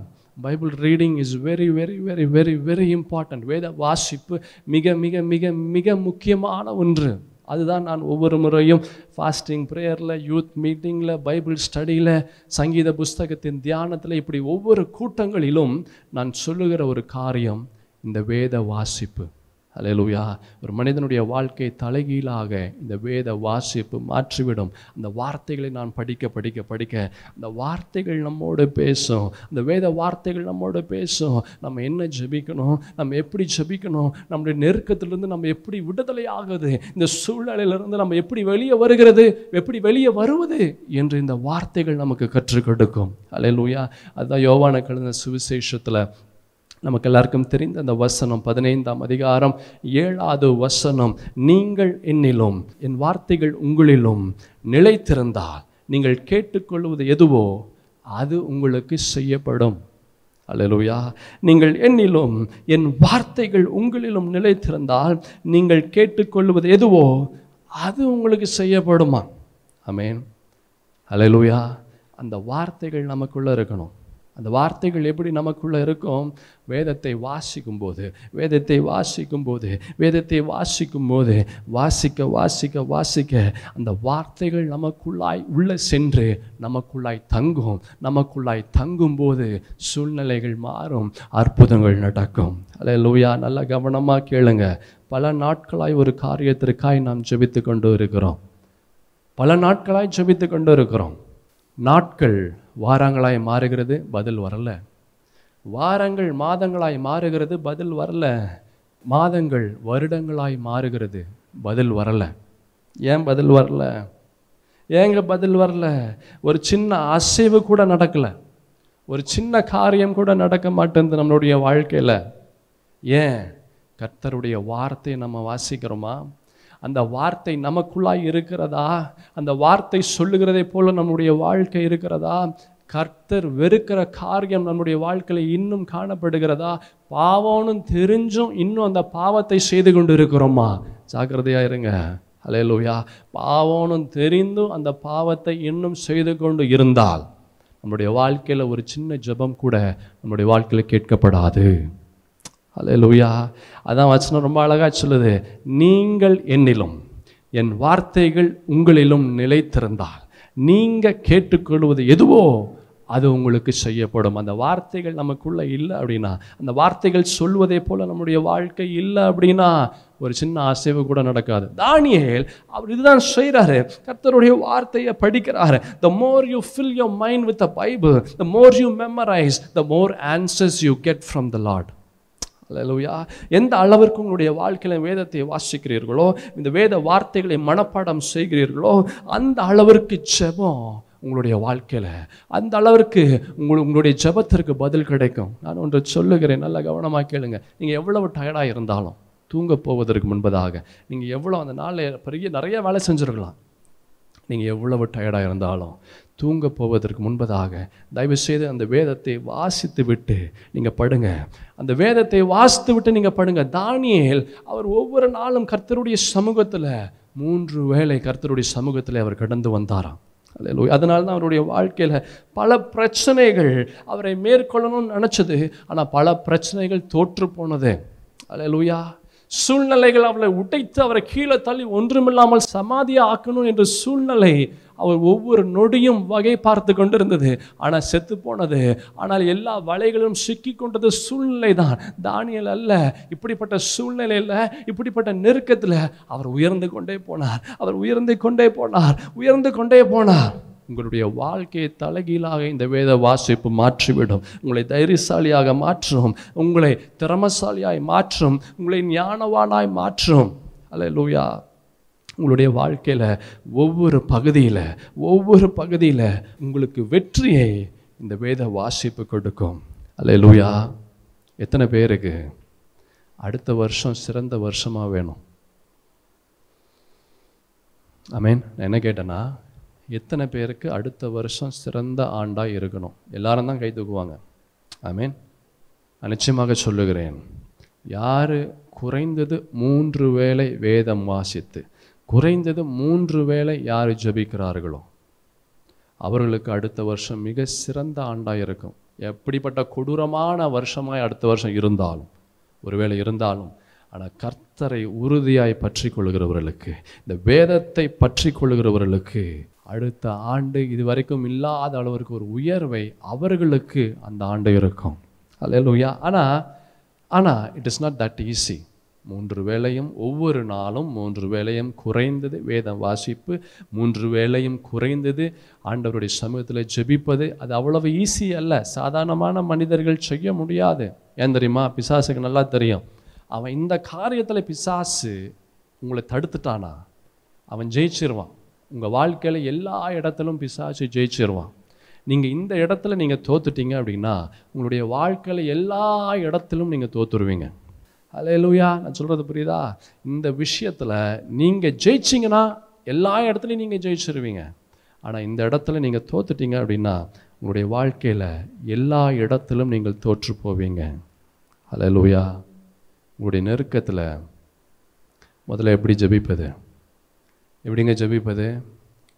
Bible reading is very very very very very important வேத வாசிப்பு மிக மிக மிக மிக முக்கியமான ஒன்று அதுதான் நான் ஒவ்வொரு முறையும் ஃபாஸ்டிங் ப்ரேயரில் யூத் மீட்டிங்கில் பைபிள் ஸ்டடியில் சங்கீத புஸ்தகத்தின் தியானத்தில் இப்படி ஒவ்வொரு கூட்டங்களிலும் நான் சொல்லுகிற ஒரு காரியம் இந்த வேத வாசிப்பு அலையலுயா ஒரு மனிதனுடைய வாழ்க்கை தலைகீழாக இந்த வேத வாசிப்பு மாற்றிவிடும் அந்த வார்த்தைகளை நான் படிக்க படிக்க படிக்க அந்த வார்த்தைகள் நம்மோடு பேசும் அந்த வேத வார்த்தைகள் நம்மோடு பேசும் நம்ம என்ன ஜபிக்கணும் நம்ம எப்படி ஜபிக்கணும் நம்முடைய நெருக்கத்திலிருந்து நம்ம எப்படி விடுதலை ஆகுது இந்த சூழ்நிலையிலிருந்து நம்ம எப்படி வெளியே வருகிறது எப்படி வெளியே வருவது என்று இந்த வார்த்தைகள் நமக்கு கற்றுக் கொடுக்கும் அலையலுயா அதுதான் யோவான கலந்த சுவிசேஷத்தில் நமக்கு எல்லாருக்கும் தெரிந்த அந்த வசனம் பதினைந்தாம் அதிகாரம் ஏழாவது வசனம் நீங்கள் என்னிலும் என் வார்த்தைகள் உங்களிலும் நிலைத்திருந்தால் நீங்கள் கேட்டுக்கொள்வது எதுவோ அது உங்களுக்கு செய்யப்படும் அல்லலுயா நீங்கள் என்னிலும் என் வார்த்தைகள் உங்களிலும் நிலைத்திருந்தால் நீங்கள் கேட்டுக்கொள்வது எதுவோ அது உங்களுக்கு செய்யப்படுமா அமேன் அலலுயா அந்த வார்த்தைகள் நமக்குள்ளே இருக்கணும் அந்த வார்த்தைகள் எப்படி நமக்குள்ளே இருக்கும் வேதத்தை வாசிக்கும் போது வேதத்தை வாசிக்கும் போது வேதத்தை வாசிக்கும் போது வாசிக்க வாசிக்க வாசிக்க அந்த வார்த்தைகள் நமக்குள்ளாய் உள்ளே சென்று நமக்குள்ளாய் தங்கும் நமக்குள்ளாய் தங்கும் போது சூழ்நிலைகள் மாறும் அற்புதங்கள் நடக்கும் அல்ல லூயா நல்லா கவனமாக கேளுங்க பல நாட்களாய் ஒரு காரியத்திற்காய் நாம் ஜெபித்து கொண்டு இருக்கிறோம் பல நாட்களாய் ஜெபித்து கொண்டு இருக்கிறோம் நாட்கள் வாரங்களாய் மாறுகிறது பதில் வரல வாரங்கள் மாதங்களாய் மாறுகிறது பதில் வரல மாதங்கள் வருடங்களாய் மாறுகிறது பதில் வரல ஏன் பதில் வரல ஏங்க பதில் வரல ஒரு சின்ன அசைவு கூட நடக்கலை ஒரு சின்ன காரியம் கூட நடக்க மாட்டேங்குது நம்மளுடைய வாழ்க்கையில் ஏன் கர்த்தருடைய வார்த்தையை நம்ம வாசிக்கிறோமா அந்த வார்த்தை நமக்குள்ளாய் இருக்கிறதா அந்த வார்த்தை சொல்லுகிறதை போல் நம்முடைய வாழ்க்கை இருக்கிறதா கர்த்தர் வெறுக்கிற காரியம் நம்முடைய வாழ்க்கையில் இன்னும் காணப்படுகிறதா பாவம்னு தெரிஞ்சும் இன்னும் அந்த பாவத்தை செய்து கொண்டு இருக்கிறோமா ஜாக்கிரதையாக இருங்க அலையலூயா பாவம்னு தெரிந்தும் அந்த பாவத்தை இன்னும் செய்து கொண்டு இருந்தால் நம்முடைய வாழ்க்கையில் ஒரு சின்ன ஜபம் கூட நம்முடைய வாழ்க்கையில் கேட்கப்படாது அல்ல லூயா அதான் வச்சுனா ரொம்ப அழகாக சொல்லுது நீங்கள் என்னிலும் என் வார்த்தைகள் உங்களிலும் நிலைத்திருந்தால் நீங்கள் கேட்டுக்கொள்வது எதுவோ அது உங்களுக்கு செய்யப்படும் அந்த வார்த்தைகள் நமக்குள்ளே இல்லை அப்படின்னா அந்த வார்த்தைகள் சொல்வதே போல் நம்முடைய வாழ்க்கை இல்லை அப்படின்னா ஒரு சின்ன அசைவு கூட நடக்காது தானியல் அவர் இதுதான் செய்கிறாரு கர்த்தருடைய வார்த்தையை படிக்கிறாரு the more you fill your mind with the Bible the more you memorise the more answers you get from the Lord அல்லையா எந்த அளவிற்கு உங்களுடைய வாழ்க்கையில் வேதத்தை வாசிக்கிறீர்களோ இந்த வேத வார்த்தைகளை மனப்பாடம் செய்கிறீர்களோ அந்த அளவிற்கு ஜெபம் உங்களுடைய வாழ்க்கையில் அந்த அளவிற்கு உங்கள் உங்களுடைய ஜபத்திற்கு பதில் கிடைக்கும் நான் ஒன்று சொல்லுகிறேன் நல்லா கவனமாக கேளுங்க நீங்கள் எவ்வளவு டயர்டாக இருந்தாலும் தூங்க போவதற்கு முன்பதாக நீங்கள் எவ்வளோ அந்த நாளில் பெரிய நிறைய வேலை செஞ்சுருக்கலாம் நீங்கள் எவ்வளவு டயர்டாக இருந்தாலும் தூங்க போவதற்கு முன்பதாக தயவுசெய்து அந்த வேதத்தை வாசித்து விட்டு நீங்கள் படுங்க அந்த வேதத்தை வாசித்து விட்டு நீங்கள் படுங்க தானியல் அவர் ஒவ்வொரு நாளும் கர்த்தருடைய சமூகத்தில் மூன்று வேளை கர்த்தருடைய சமூகத்தில் அவர் கடந்து வந்தாராம் அதனால தான் அவருடைய வாழ்க்கையில் பல பிரச்சனைகள் அவரை மேற்கொள்ளணும்னு நினச்சது ஆனால் பல பிரச்சனைகள் தோற்று போனது அலையலூயா சூழ்நிலைகள் அவளை உடைத்து அவரை கீழே தள்ளி ஒன்றுமில்லாமல் சமாதியை ஆக்கணும் என்ற சூழ்நிலை அவர் ஒவ்வொரு நொடியும் வகை பார்த்து கொண்டிருந்தது ஆனால் செத்து போனது ஆனால் எல்லா வலைகளும் சிக்கி கொண்டது சூழ்நிலை தான் தானியல் அல்ல இப்படிப்பட்ட சூழ்நிலையில் இப்படிப்பட்ட நெருக்கத்தில் அவர் உயர்ந்து கொண்டே போனார் அவர் உயர்ந்து கொண்டே போனார் உயர்ந்து கொண்டே போனார் உங்களுடைய வாழ்க்கையை தலைகீழாக இந்த வேத வாசிப்பு மாற்றிவிடும் உங்களை தைரியசாலியாக மாற்றும் உங்களை திறமசாலியாய் மாற்றும் உங்களை ஞானவானாய் மாற்றும் அல்ல லூயா உங்களுடைய வாழ்க்கையில் ஒவ்வொரு பகுதியில் ஒவ்வொரு பகுதியில் உங்களுக்கு வெற்றியை இந்த வேத வாசிப்பு கொடுக்கும் அல்ல லூயா எத்தனை பேருக்கு அடுத்த வருஷம் சிறந்த வருஷமாக வேணும் ஐ மீன் என்ன கேட்டேன்னா எத்தனை பேருக்கு அடுத்த வருஷம் சிறந்த ஆண்டாக இருக்கணும் எல்லாரும் தான் கை தூக்குவாங்க ஐ நிச்சயமாக சொல்லுகிறேன் யார் குறைந்தது மூன்று வேளை வேதம் வாசித்து குறைந்தது மூன்று வேளை யார் ஜபிக்கிறார்களோ அவர்களுக்கு அடுத்த வருஷம் மிக சிறந்த ஆண்டாக இருக்கும் எப்படிப்பட்ட கொடூரமான வருஷமாய் அடுத்த வருஷம் இருந்தாலும் ஒருவேளை இருந்தாலும் ஆனால் கர்த்தரை உறுதியாய் பற்றி கொள்கிறவர்களுக்கு இந்த வேதத்தை பற்றி கொள்கிறவர்களுக்கு அடுத்த ஆண்டு இது வரைக்கும் இல்லாத அளவிற்கு ஒரு உயர்வை அவர்களுக்கு அந்த ஆண்டு இருக்கும் அல்லையா ஆனால் ஆனால் it is not that easy மூன்று வேளையும் ஒவ்வொரு நாளும் மூன்று வேளையும் குறைந்தது வேதம் வாசிப்பு மூன்று வேளையும் குறைந்தது ஆண்டவருடைய சமூகத்தில் ஜெபிப்பது அது அவ்வளவு ஈஸி அல்ல சாதாரணமான மனிதர்கள் செய்ய முடியாது ஏன் தெரியுமா பிசாசுக்கு நல்லா தெரியும் அவன் இந்த காரியத்தில் பிசாசு உங்களை தடுத்துட்டானா அவன் ஜெயிச்சிருவான் உங்கள் வாழ்க்கையில் எல்லா இடத்துலும் பிசாசு ஜெயிச்சிருவான் நீங்கள் இந்த இடத்துல நீங்கள் தோத்துட்டீங்க அப்படின்னா உங்களுடைய வாழ்க்கையில் எல்லா இடத்துலும் நீங்கள் தோத்துருவீங்க லூயா நான் சொல்கிறது புரியுதா இந்த விஷயத்தில் நீங்கள் ஜெயிச்சிங்கன்னா எல்லா இடத்துலையும் நீங்கள் ஜெயிச்சிருவீங்க ஆனால் இந்த இடத்துல நீங்கள் தோத்துட்டீங்க அப்படின்னா உங்களுடைய வாழ்க்கையில் எல்லா இடத்திலும் நீங்கள் தோற்று போவீங்க அலையலூயா உங்களுடைய நெருக்கத்தில் முதல்ல எப்படி ஜபிப்பது எப்படிங்க ஜபிப்பது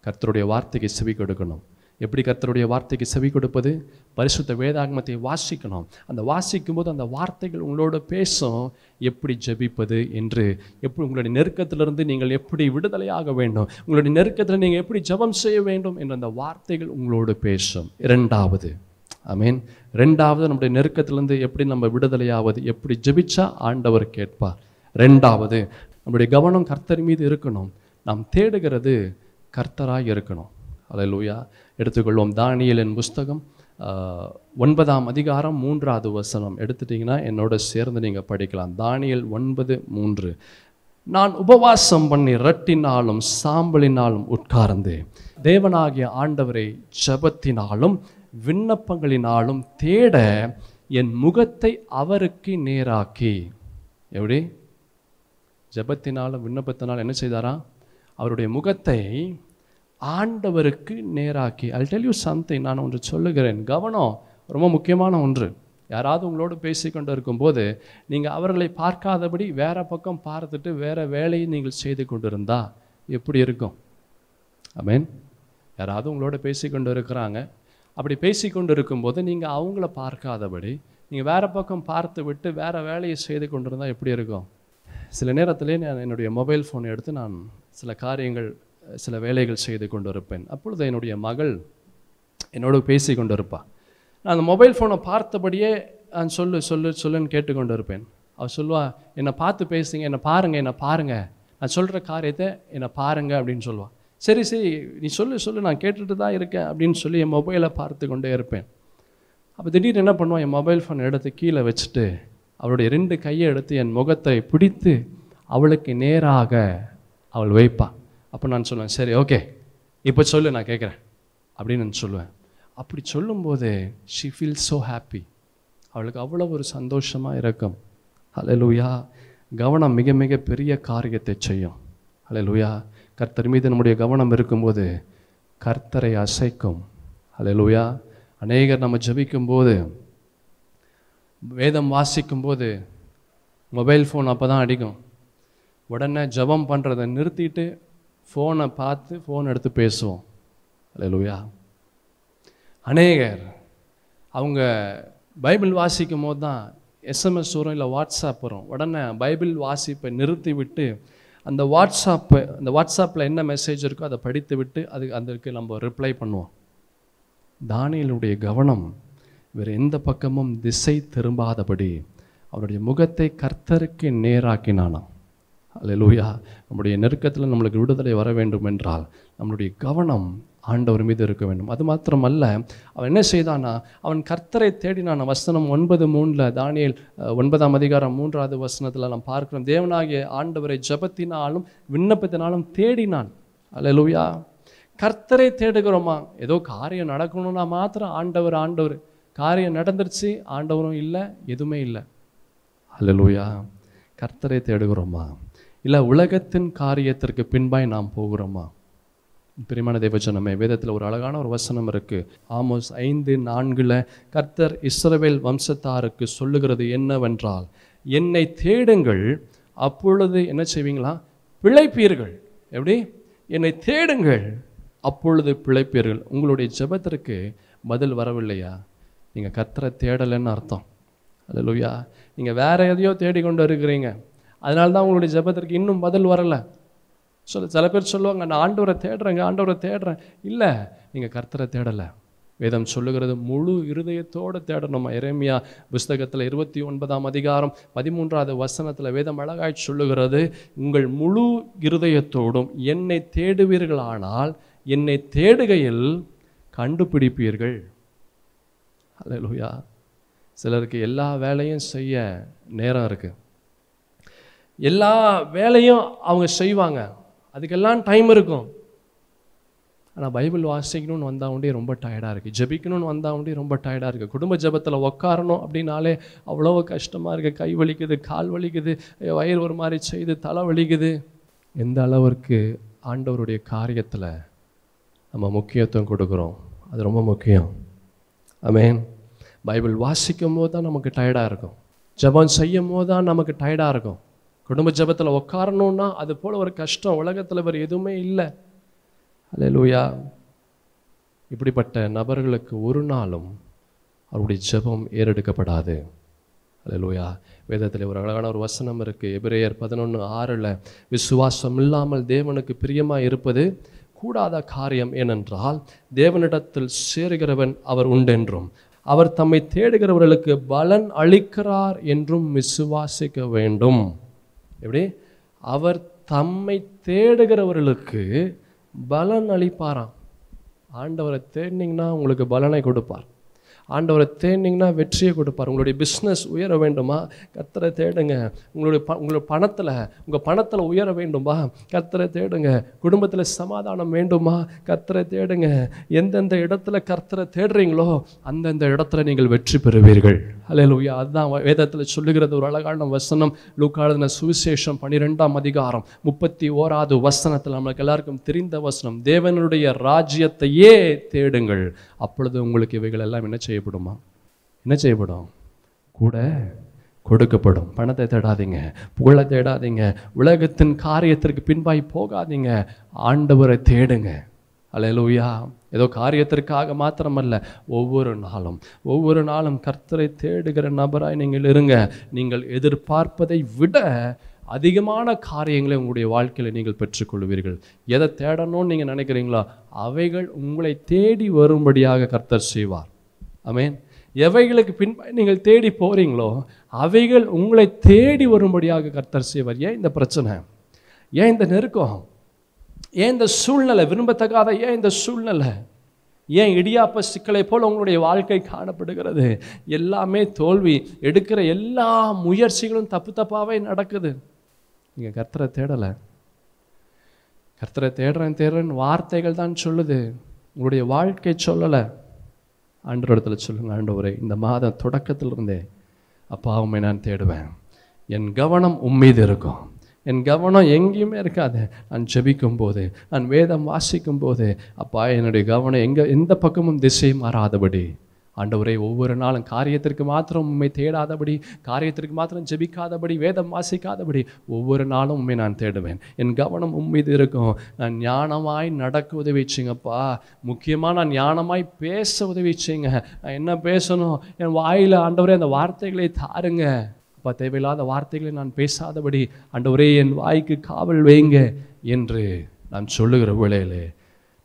கர்த்தருடைய வார்த்தைக்கு செவி கொடுக்கணும் எப்படி கர்த்தருடைய வார்த்தைக்கு செவி கொடுப்பது பரிசுத்த வேதாகமத்தை வாசிக்கணும் அந்த வாசிக்கும் போது அந்த வார்த்தைகள் உங்களோட பேசும் எப்படி ஜபிப்பது என்று எப்படி உங்களுடைய நெருக்கத்திலிருந்து நீங்கள் எப்படி விடுதலையாக வேண்டும் உங்களுடைய நெருக்கத்தில் நீங்கள் எப்படி ஜபம் செய்ய வேண்டும் என்ற அந்த வார்த்தைகள் உங்களோடு பேசும் இரண்டாவது ஐ மீன் ரெண்டாவது நம்முடைய நெருக்கத்திலேருந்து எப்படி நம்ம விடுதலையாவது எப்படி ஜபிச்சா ஆண்டவர் கேட்பார் ரெண்டாவது நம்முடைய கவனம் கர்த்தர் மீது இருக்கணும் நாம் தேடுகிறது கர்த்தராக இருக்கணும் அதை லூயா எடுத்துக்கொள்வோம் தானியலின் புஸ்தகம் ஒன்பதாம் அதிகாரம் மூன்றாவது வசனம் எடுத்துட்டிங்கன்னா என்னோட சேர்ந்து நீங்கள் படிக்கலாம் தானியல் ஒன்பது மூன்று நான் உபவாசம் பண்ணி ரட்டினாலும் சாம்பலினாலும் உட்கார்ந்து தேவனாகிய ஆண்டவரை ஜபத்தினாலும் விண்ணப்பங்களினாலும் தேட என் முகத்தை அவருக்கு நேராக்கி எப்படி ஜபத்தினாலும் விண்ணப்பத்தினாலும் என்ன செய்தாராம் அவருடைய முகத்தை ஆண்டவருக்கு நேராக்கி ஐ டெல் யூ சம்திங் நான் ஒன்று சொல்லுகிறேன் கவனம் ரொம்ப முக்கியமான ஒன்று யாராவது உங்களோடு பேசிக்கொண்டு இருக்கும்போது நீங்கள் அவர்களை பார்க்காதபடி வேறு பக்கம் பார்த்துட்டு வேறு வேலையை நீங்கள் செய்து கொண்டிருந்தா எப்படி இருக்கும் ஐ மீன் யாராவது உங்களோட பேசிக்கொண்டு இருக்கிறாங்க அப்படி பேசிக்கொண்டு இருக்கும்போது நீங்கள் அவங்கள பார்க்காதபடி நீங்கள் வேறு பக்கம் பார்த்து விட்டு வேறு வேலையை செய்து கொண்டிருந்தால் எப்படி இருக்கும் சில நேரத்துலேயே நான் என்னுடைய மொபைல் ஃபோன் எடுத்து நான் சில காரியங்கள் சில வேலைகள் செய்து கொண்டிருப்பேன் அப்பொழுது என்னுடைய மகள் என்னோடு பேசி இருப்பாள் நான் அந்த மொபைல் ஃபோனை பார்த்தபடியே நான் சொல்லு சொல்லு சொல்லுன்னு கேட்டுக்கொண்டு இருப்பேன் அவள் சொல்லுவா என்னை பார்த்து பேசுங்க என்னை பாருங்கள் என்னை பாருங்கள் நான் சொல்கிற காரியத்தை என்னை பாருங்கள் அப்படின்னு சொல்லுவாள் சரி சரி நீ சொல்லு சொல்லு நான் கேட்டுட்டு தான் இருக்கேன் அப்படின்னு சொல்லி என் மொபைலை பார்த்து கொண்டே இருப்பேன் அப்போ திடீர்னு என்ன பண்ணுவான் என் மொபைல் ஃபோன் எடுத்து கீழே வச்சுட்டு அவளுடைய ரெண்டு கையை எடுத்து என் முகத்தை பிடித்து அவளுக்கு நேராக அவள் வைப்பா அப்போ நான் சொல்லுவேன் சரி ஓகே இப்போ சொல்லு நான் கேட்குறேன் அப்படின்னு நான் சொல்லுவேன் அப்படி சொல்லும்போது ஷி ஃபீல் ஸோ ஹாப்பி அவளுக்கு அவ்வளோ ஒரு சந்தோஷமாக இருக்கும் லூயா கவனம் மிக மிக பெரிய காரியத்தை செய்யும் அலலுயா கர்த்தர் மீது நம்முடைய கவனம் இருக்கும்போது கர்த்தரை அசைக்கும் அலலுயா அநேகர் நம்ம ஜபிக்கும்போது வேதம் வாசிக்கும்போது மொபைல் ஃபோன் அப்போ தான் அடிக்கும் உடனே ஜபம் பண்ணுறதை நிறுத்திட்டு ஃபோனை பார்த்து ஃபோன் எடுத்து பேசுவோம் இல்லையா அநேகர் அவங்க பைபிள் வாசிக்கும் போது தான் எஸ்எம்எஸ் வரும் இல்லை வாட்ஸ்அப் வரும் உடனே பைபிள் வாசிப்பை நிறுத்தி விட்டு அந்த வாட்ஸ்அப்பு அந்த வாட்ஸ்அப்பில் என்ன மெசேஜ் இருக்கோ அதை படித்து விட்டு அது அதற்கு நம்ம ரிப்ளை பண்ணுவோம் தானியலுடைய கவனம் வேறு எந்த பக்கமும் திசை திரும்பாதபடி அவருடைய முகத்தை கர்த்தருக்கு நேராக்கினானா அல்லூயா நம்முடைய நெருக்கத்தில் நம்மளுக்கு விடுதலை வர வேண்டும் என்றால் நம்மளுடைய கவனம் ஆண்டவர் மீது இருக்க வேண்டும் அது மாத்திரமல்ல அவன் என்ன செய்தானா அவன் கர்த்தரை தேடினான் வசனம் ஒன்பது மூணில் தானியல் ஒன்பதாம் அதிகாரம் மூன்றாவது வசனத்தில் நாம் பார்க்கிறோம் தேவனாகிய ஆண்டவரை ஜபத்தினாலும் விண்ணப்பத்தினாலும் தேடினான் அல்லூயா கர்த்தரை தேடுகிறோமா ஏதோ காரியம் நடக்கணும்னா மாத்திரம் ஆண்டவர் ஆண்டவர் காரியம் நடந்துருச்சு ஆண்டவரும் இல்லை எதுவுமே இல்லை அல்லூயா கர்த்தரை தேடுகிறோமா இல்லை உலகத்தின் காரியத்திற்கு பின்பாய் நாம் போகிறோமா பிரிமான தேவச்சனமே வேதத்தில் ஒரு அழகான ஒரு வசனம் இருக்குது ஆமோஸ் ஐந்து நான்கில் கர்த்தர் இஸ்ரவேல் வம்சத்தாருக்கு சொல்லுகிறது என்னவென்றால் என்னை தேடுங்கள் அப்பொழுது என்ன செய்வீங்களா பிழைப்பீர்கள் எப்படி என்னை தேடுங்கள் அப்பொழுது பிழைப்பீர்கள் உங்களுடைய ஜபத்திற்கு பதில் வரவில்லையா நீங்கள் கத்திர தேடலைன்னு அர்த்தம் அது லூயா நீங்கள் வேற எதையோ தேடிக்கொண்டு இருக்கிறீங்க அதனால்தான் தான் உங்களுடைய ஜபத்திற்கு இன்னும் பதில் வரலை சொல்ல சில பேர் சொல்லுவாங்க நான் ஆண்டவரை தேடுறேங்க ஆண்டவரை தேடுறேன் இல்லை நீங்கள் கர்த்தரை தேடலை வேதம் சொல்லுகிறது முழு இருதயத்தோடு தேடணும் இரேமியா புஸ்தகத்தில் இருபத்தி ஒன்பதாம் அதிகாரம் பதிமூன்றாவது வசனத்தில் வேதம் அழகாய் சொல்லுகிறது உங்கள் முழு இருதயத்தோடும் என்னை தேடுவீர்களானால் என்னை தேடுகையில் கண்டுபிடிப்பீர்கள் அல்லையா சிலருக்கு எல்லா வேலையும் செய்ய நேரம் இருக்குது எல்லா வேலையும் அவங்க செய்வாங்க அதுக்கெல்லாம் டைம் இருக்கும் ஆனால் பைபிள் வாசிக்கணும்னு வந்தால் உண்டே ரொம்ப டயர்டாக இருக்குது ஜபிக்கணும்னு வந்தால் உண்டே ரொம்ப டயர்டாக இருக்குது குடும்ப ஜபத்தில் உட்காரணும் அப்படின்னாலே அவ்வளோ கஷ்டமாக இருக்குது கை வலிக்குது கால் வலிக்குது வயிறு ஒரு மாதிரி செய்து தலை வலிக்குது எந்த அளவிற்கு ஆண்டவருடைய காரியத்தில் நம்ம முக்கியத்துவம் கொடுக்குறோம் அது ரொம்ப முக்கியம் அமேன் பைபிள் வாசிக்கும் போது தான் நமக்கு டயர்டாக இருக்கும் ஜபம் செய்யும் போது தான் நமக்கு டயர்டாக இருக்கும் குடும்ப ஜபத்தில் உட்காரணும்னா அது போல் ஒரு கஷ்டம் உலகத்தில் வேறு எதுவுமே இல்லை அல்ல லூயா இப்படிப்பட்ட நபர்களுக்கு ஒரு நாளும் அவருடைய ஜபம் ஏறெடுக்கப்படாது லூயா வேதத்தில் ஒரு அழகான ஒரு வசனம் இருக்குது எபிரேயர் பதினொன்று ஆறில் விசுவாசம் இல்லாமல் தேவனுக்கு பிரியமாக இருப்பது கூடாத காரியம் ஏனென்றால் தேவனிடத்தில் சேருகிறவன் அவர் உண்டென்றும் அவர் தம்மை தேடுகிறவர்களுக்கு பலன் அளிக்கிறார் என்றும் விசுவாசிக்க வேண்டும் எப்படி அவர் தம்மை தேடுகிறவர்களுக்கு பலன் அளிப்பாராம் ஆண்டவரை தேடினீங்கன்னா உங்களுக்கு பலனை கொடுப்பார் ஆண்டவரை தேடினீங்கன்னா வெற்றியை கொடுப்பார் உங்களுடைய பிஸ்னஸ் உயர வேண்டுமா கத்தரை தேடுங்க உங்களுடைய ப உங்களுடைய பணத்தில் உங்கள் பணத்தில் உயர வேண்டுமா கத்தரை தேடுங்க குடும்பத்தில் சமாதானம் வேண்டுமா கத்தரை தேடுங்க எந்தெந்த இடத்துல கர்த்தரை தேடுறீங்களோ அந்தந்த இடத்துல நீங்கள் வெற்றி பெறுவீர்கள் உயா அதுதான் வேதத்தில் சொல்லுகிறது ஒரு அழகான வசனம் லூக்காளதின சுவிசேஷம் பன்னிரெண்டாம் அதிகாரம் முப்பத்தி ஓராது வசனத்தில் நம்மளுக்கு எல்லாருக்கும் தெரிந்த வசனம் தேவனுடைய ராஜ்யத்தையே தேடுங்கள் அப்பொழுது உங்களுக்கு இவைகள் எல்லாம் என்ன செய்ய செய்யப்படுமா என்ன செய்யப்படும் கூட கொடுக்கப்படும் பணத்தை தேடாதீங்க புகழை தேடாதீங்க உலகத்தின் காரியத்திற்கு பின்பாய் போகாதீங்க ஆண்டவரை தேடுங்க அலையலூயா ஏதோ காரியத்திற்காக மாத்திரமல்ல ஒவ்வொரு நாளும் ஒவ்வொரு நாளும் கர்த்தரை தேடுகிற நபராய் நீங்கள் இருங்க நீங்கள் எதிர்பார்ப்பதை விட அதிகமான காரியங்களை உங்களுடைய வாழ்க்கையில் நீங்கள் பெற்றுக்கொள்வீர்கள் எதை தேடணும்னு நீங்கள் நினைக்கிறீங்களோ அவைகள் உங்களை தேடி வரும்படியாக கர்த்தர் செய்வார் அமேன் எவைகளுக்கு பின்பு நீங்கள் தேடி போகிறீங்களோ அவைகள் உங்களை தேடி வரும்படியாக கர்த்தர் செய்வார் ஏன் இந்த பிரச்சனை ஏன் இந்த நெருக்கம் ஏன் இந்த சூழ்நிலை விரும்பத்தக்காத ஏன் இந்த சூழ்நிலை ஏன் இடியாப்ப சிக்கலை போல் உங்களுடைய வாழ்க்கை காணப்படுகிறது எல்லாமே தோல்வி எடுக்கிற எல்லா முயற்சிகளும் தப்பு தப்பாகவே நடக்குது நீங்கள் கர்த்தரை தேடலை கர்த்தரை தேடுறேன் தேடுறேன் வார்த்தைகள் தான் சொல்லுது உங்களுடைய வாழ்க்கை சொல்லலை ஆண்டோட இடத்துல சொல்லுங்கள் ஆண்டவரே இந்த மாதம் தொடக்கத்திலிருந்தே அப்பாவுமே நான் தேடுவேன் என் கவனம் உம்மீது இருக்கும் என் கவனம் எங்கேயுமே இருக்காது நான் ஜபிக்கும் போது நான் வேதம் வாசிக்கும் போது அப்பா என்னுடைய கவனம் எங்கே எந்த பக்கமும் திசை மாறாதபடி ஆண்டவரே ஒவ்வொரு நாளும் காரியத்திற்கு மாத்திரம் உண்மை தேடாதபடி காரியத்திற்கு மாத்திரம் ஜெபிக்காதபடி வேதம் வாசிக்காதபடி ஒவ்வொரு நாளும் உண்மை நான் தேடுவேன் என் கவனம் உண்மைது இருக்கும் நான் ஞானமாய் நடக்க உதவி முக்கியமாக நான் ஞானமாய் பேச உதவி நான் என்ன பேசணும் என் வாயில் ஆண்டவரே அந்த வார்த்தைகளை தாருங்க அப்போ தேவையில்லாத வார்த்தைகளை நான் பேசாதபடி ஆண்டவரே என் வாய்க்கு காவல் வைங்க என்று நான் சொல்லுகிற வேளையிலே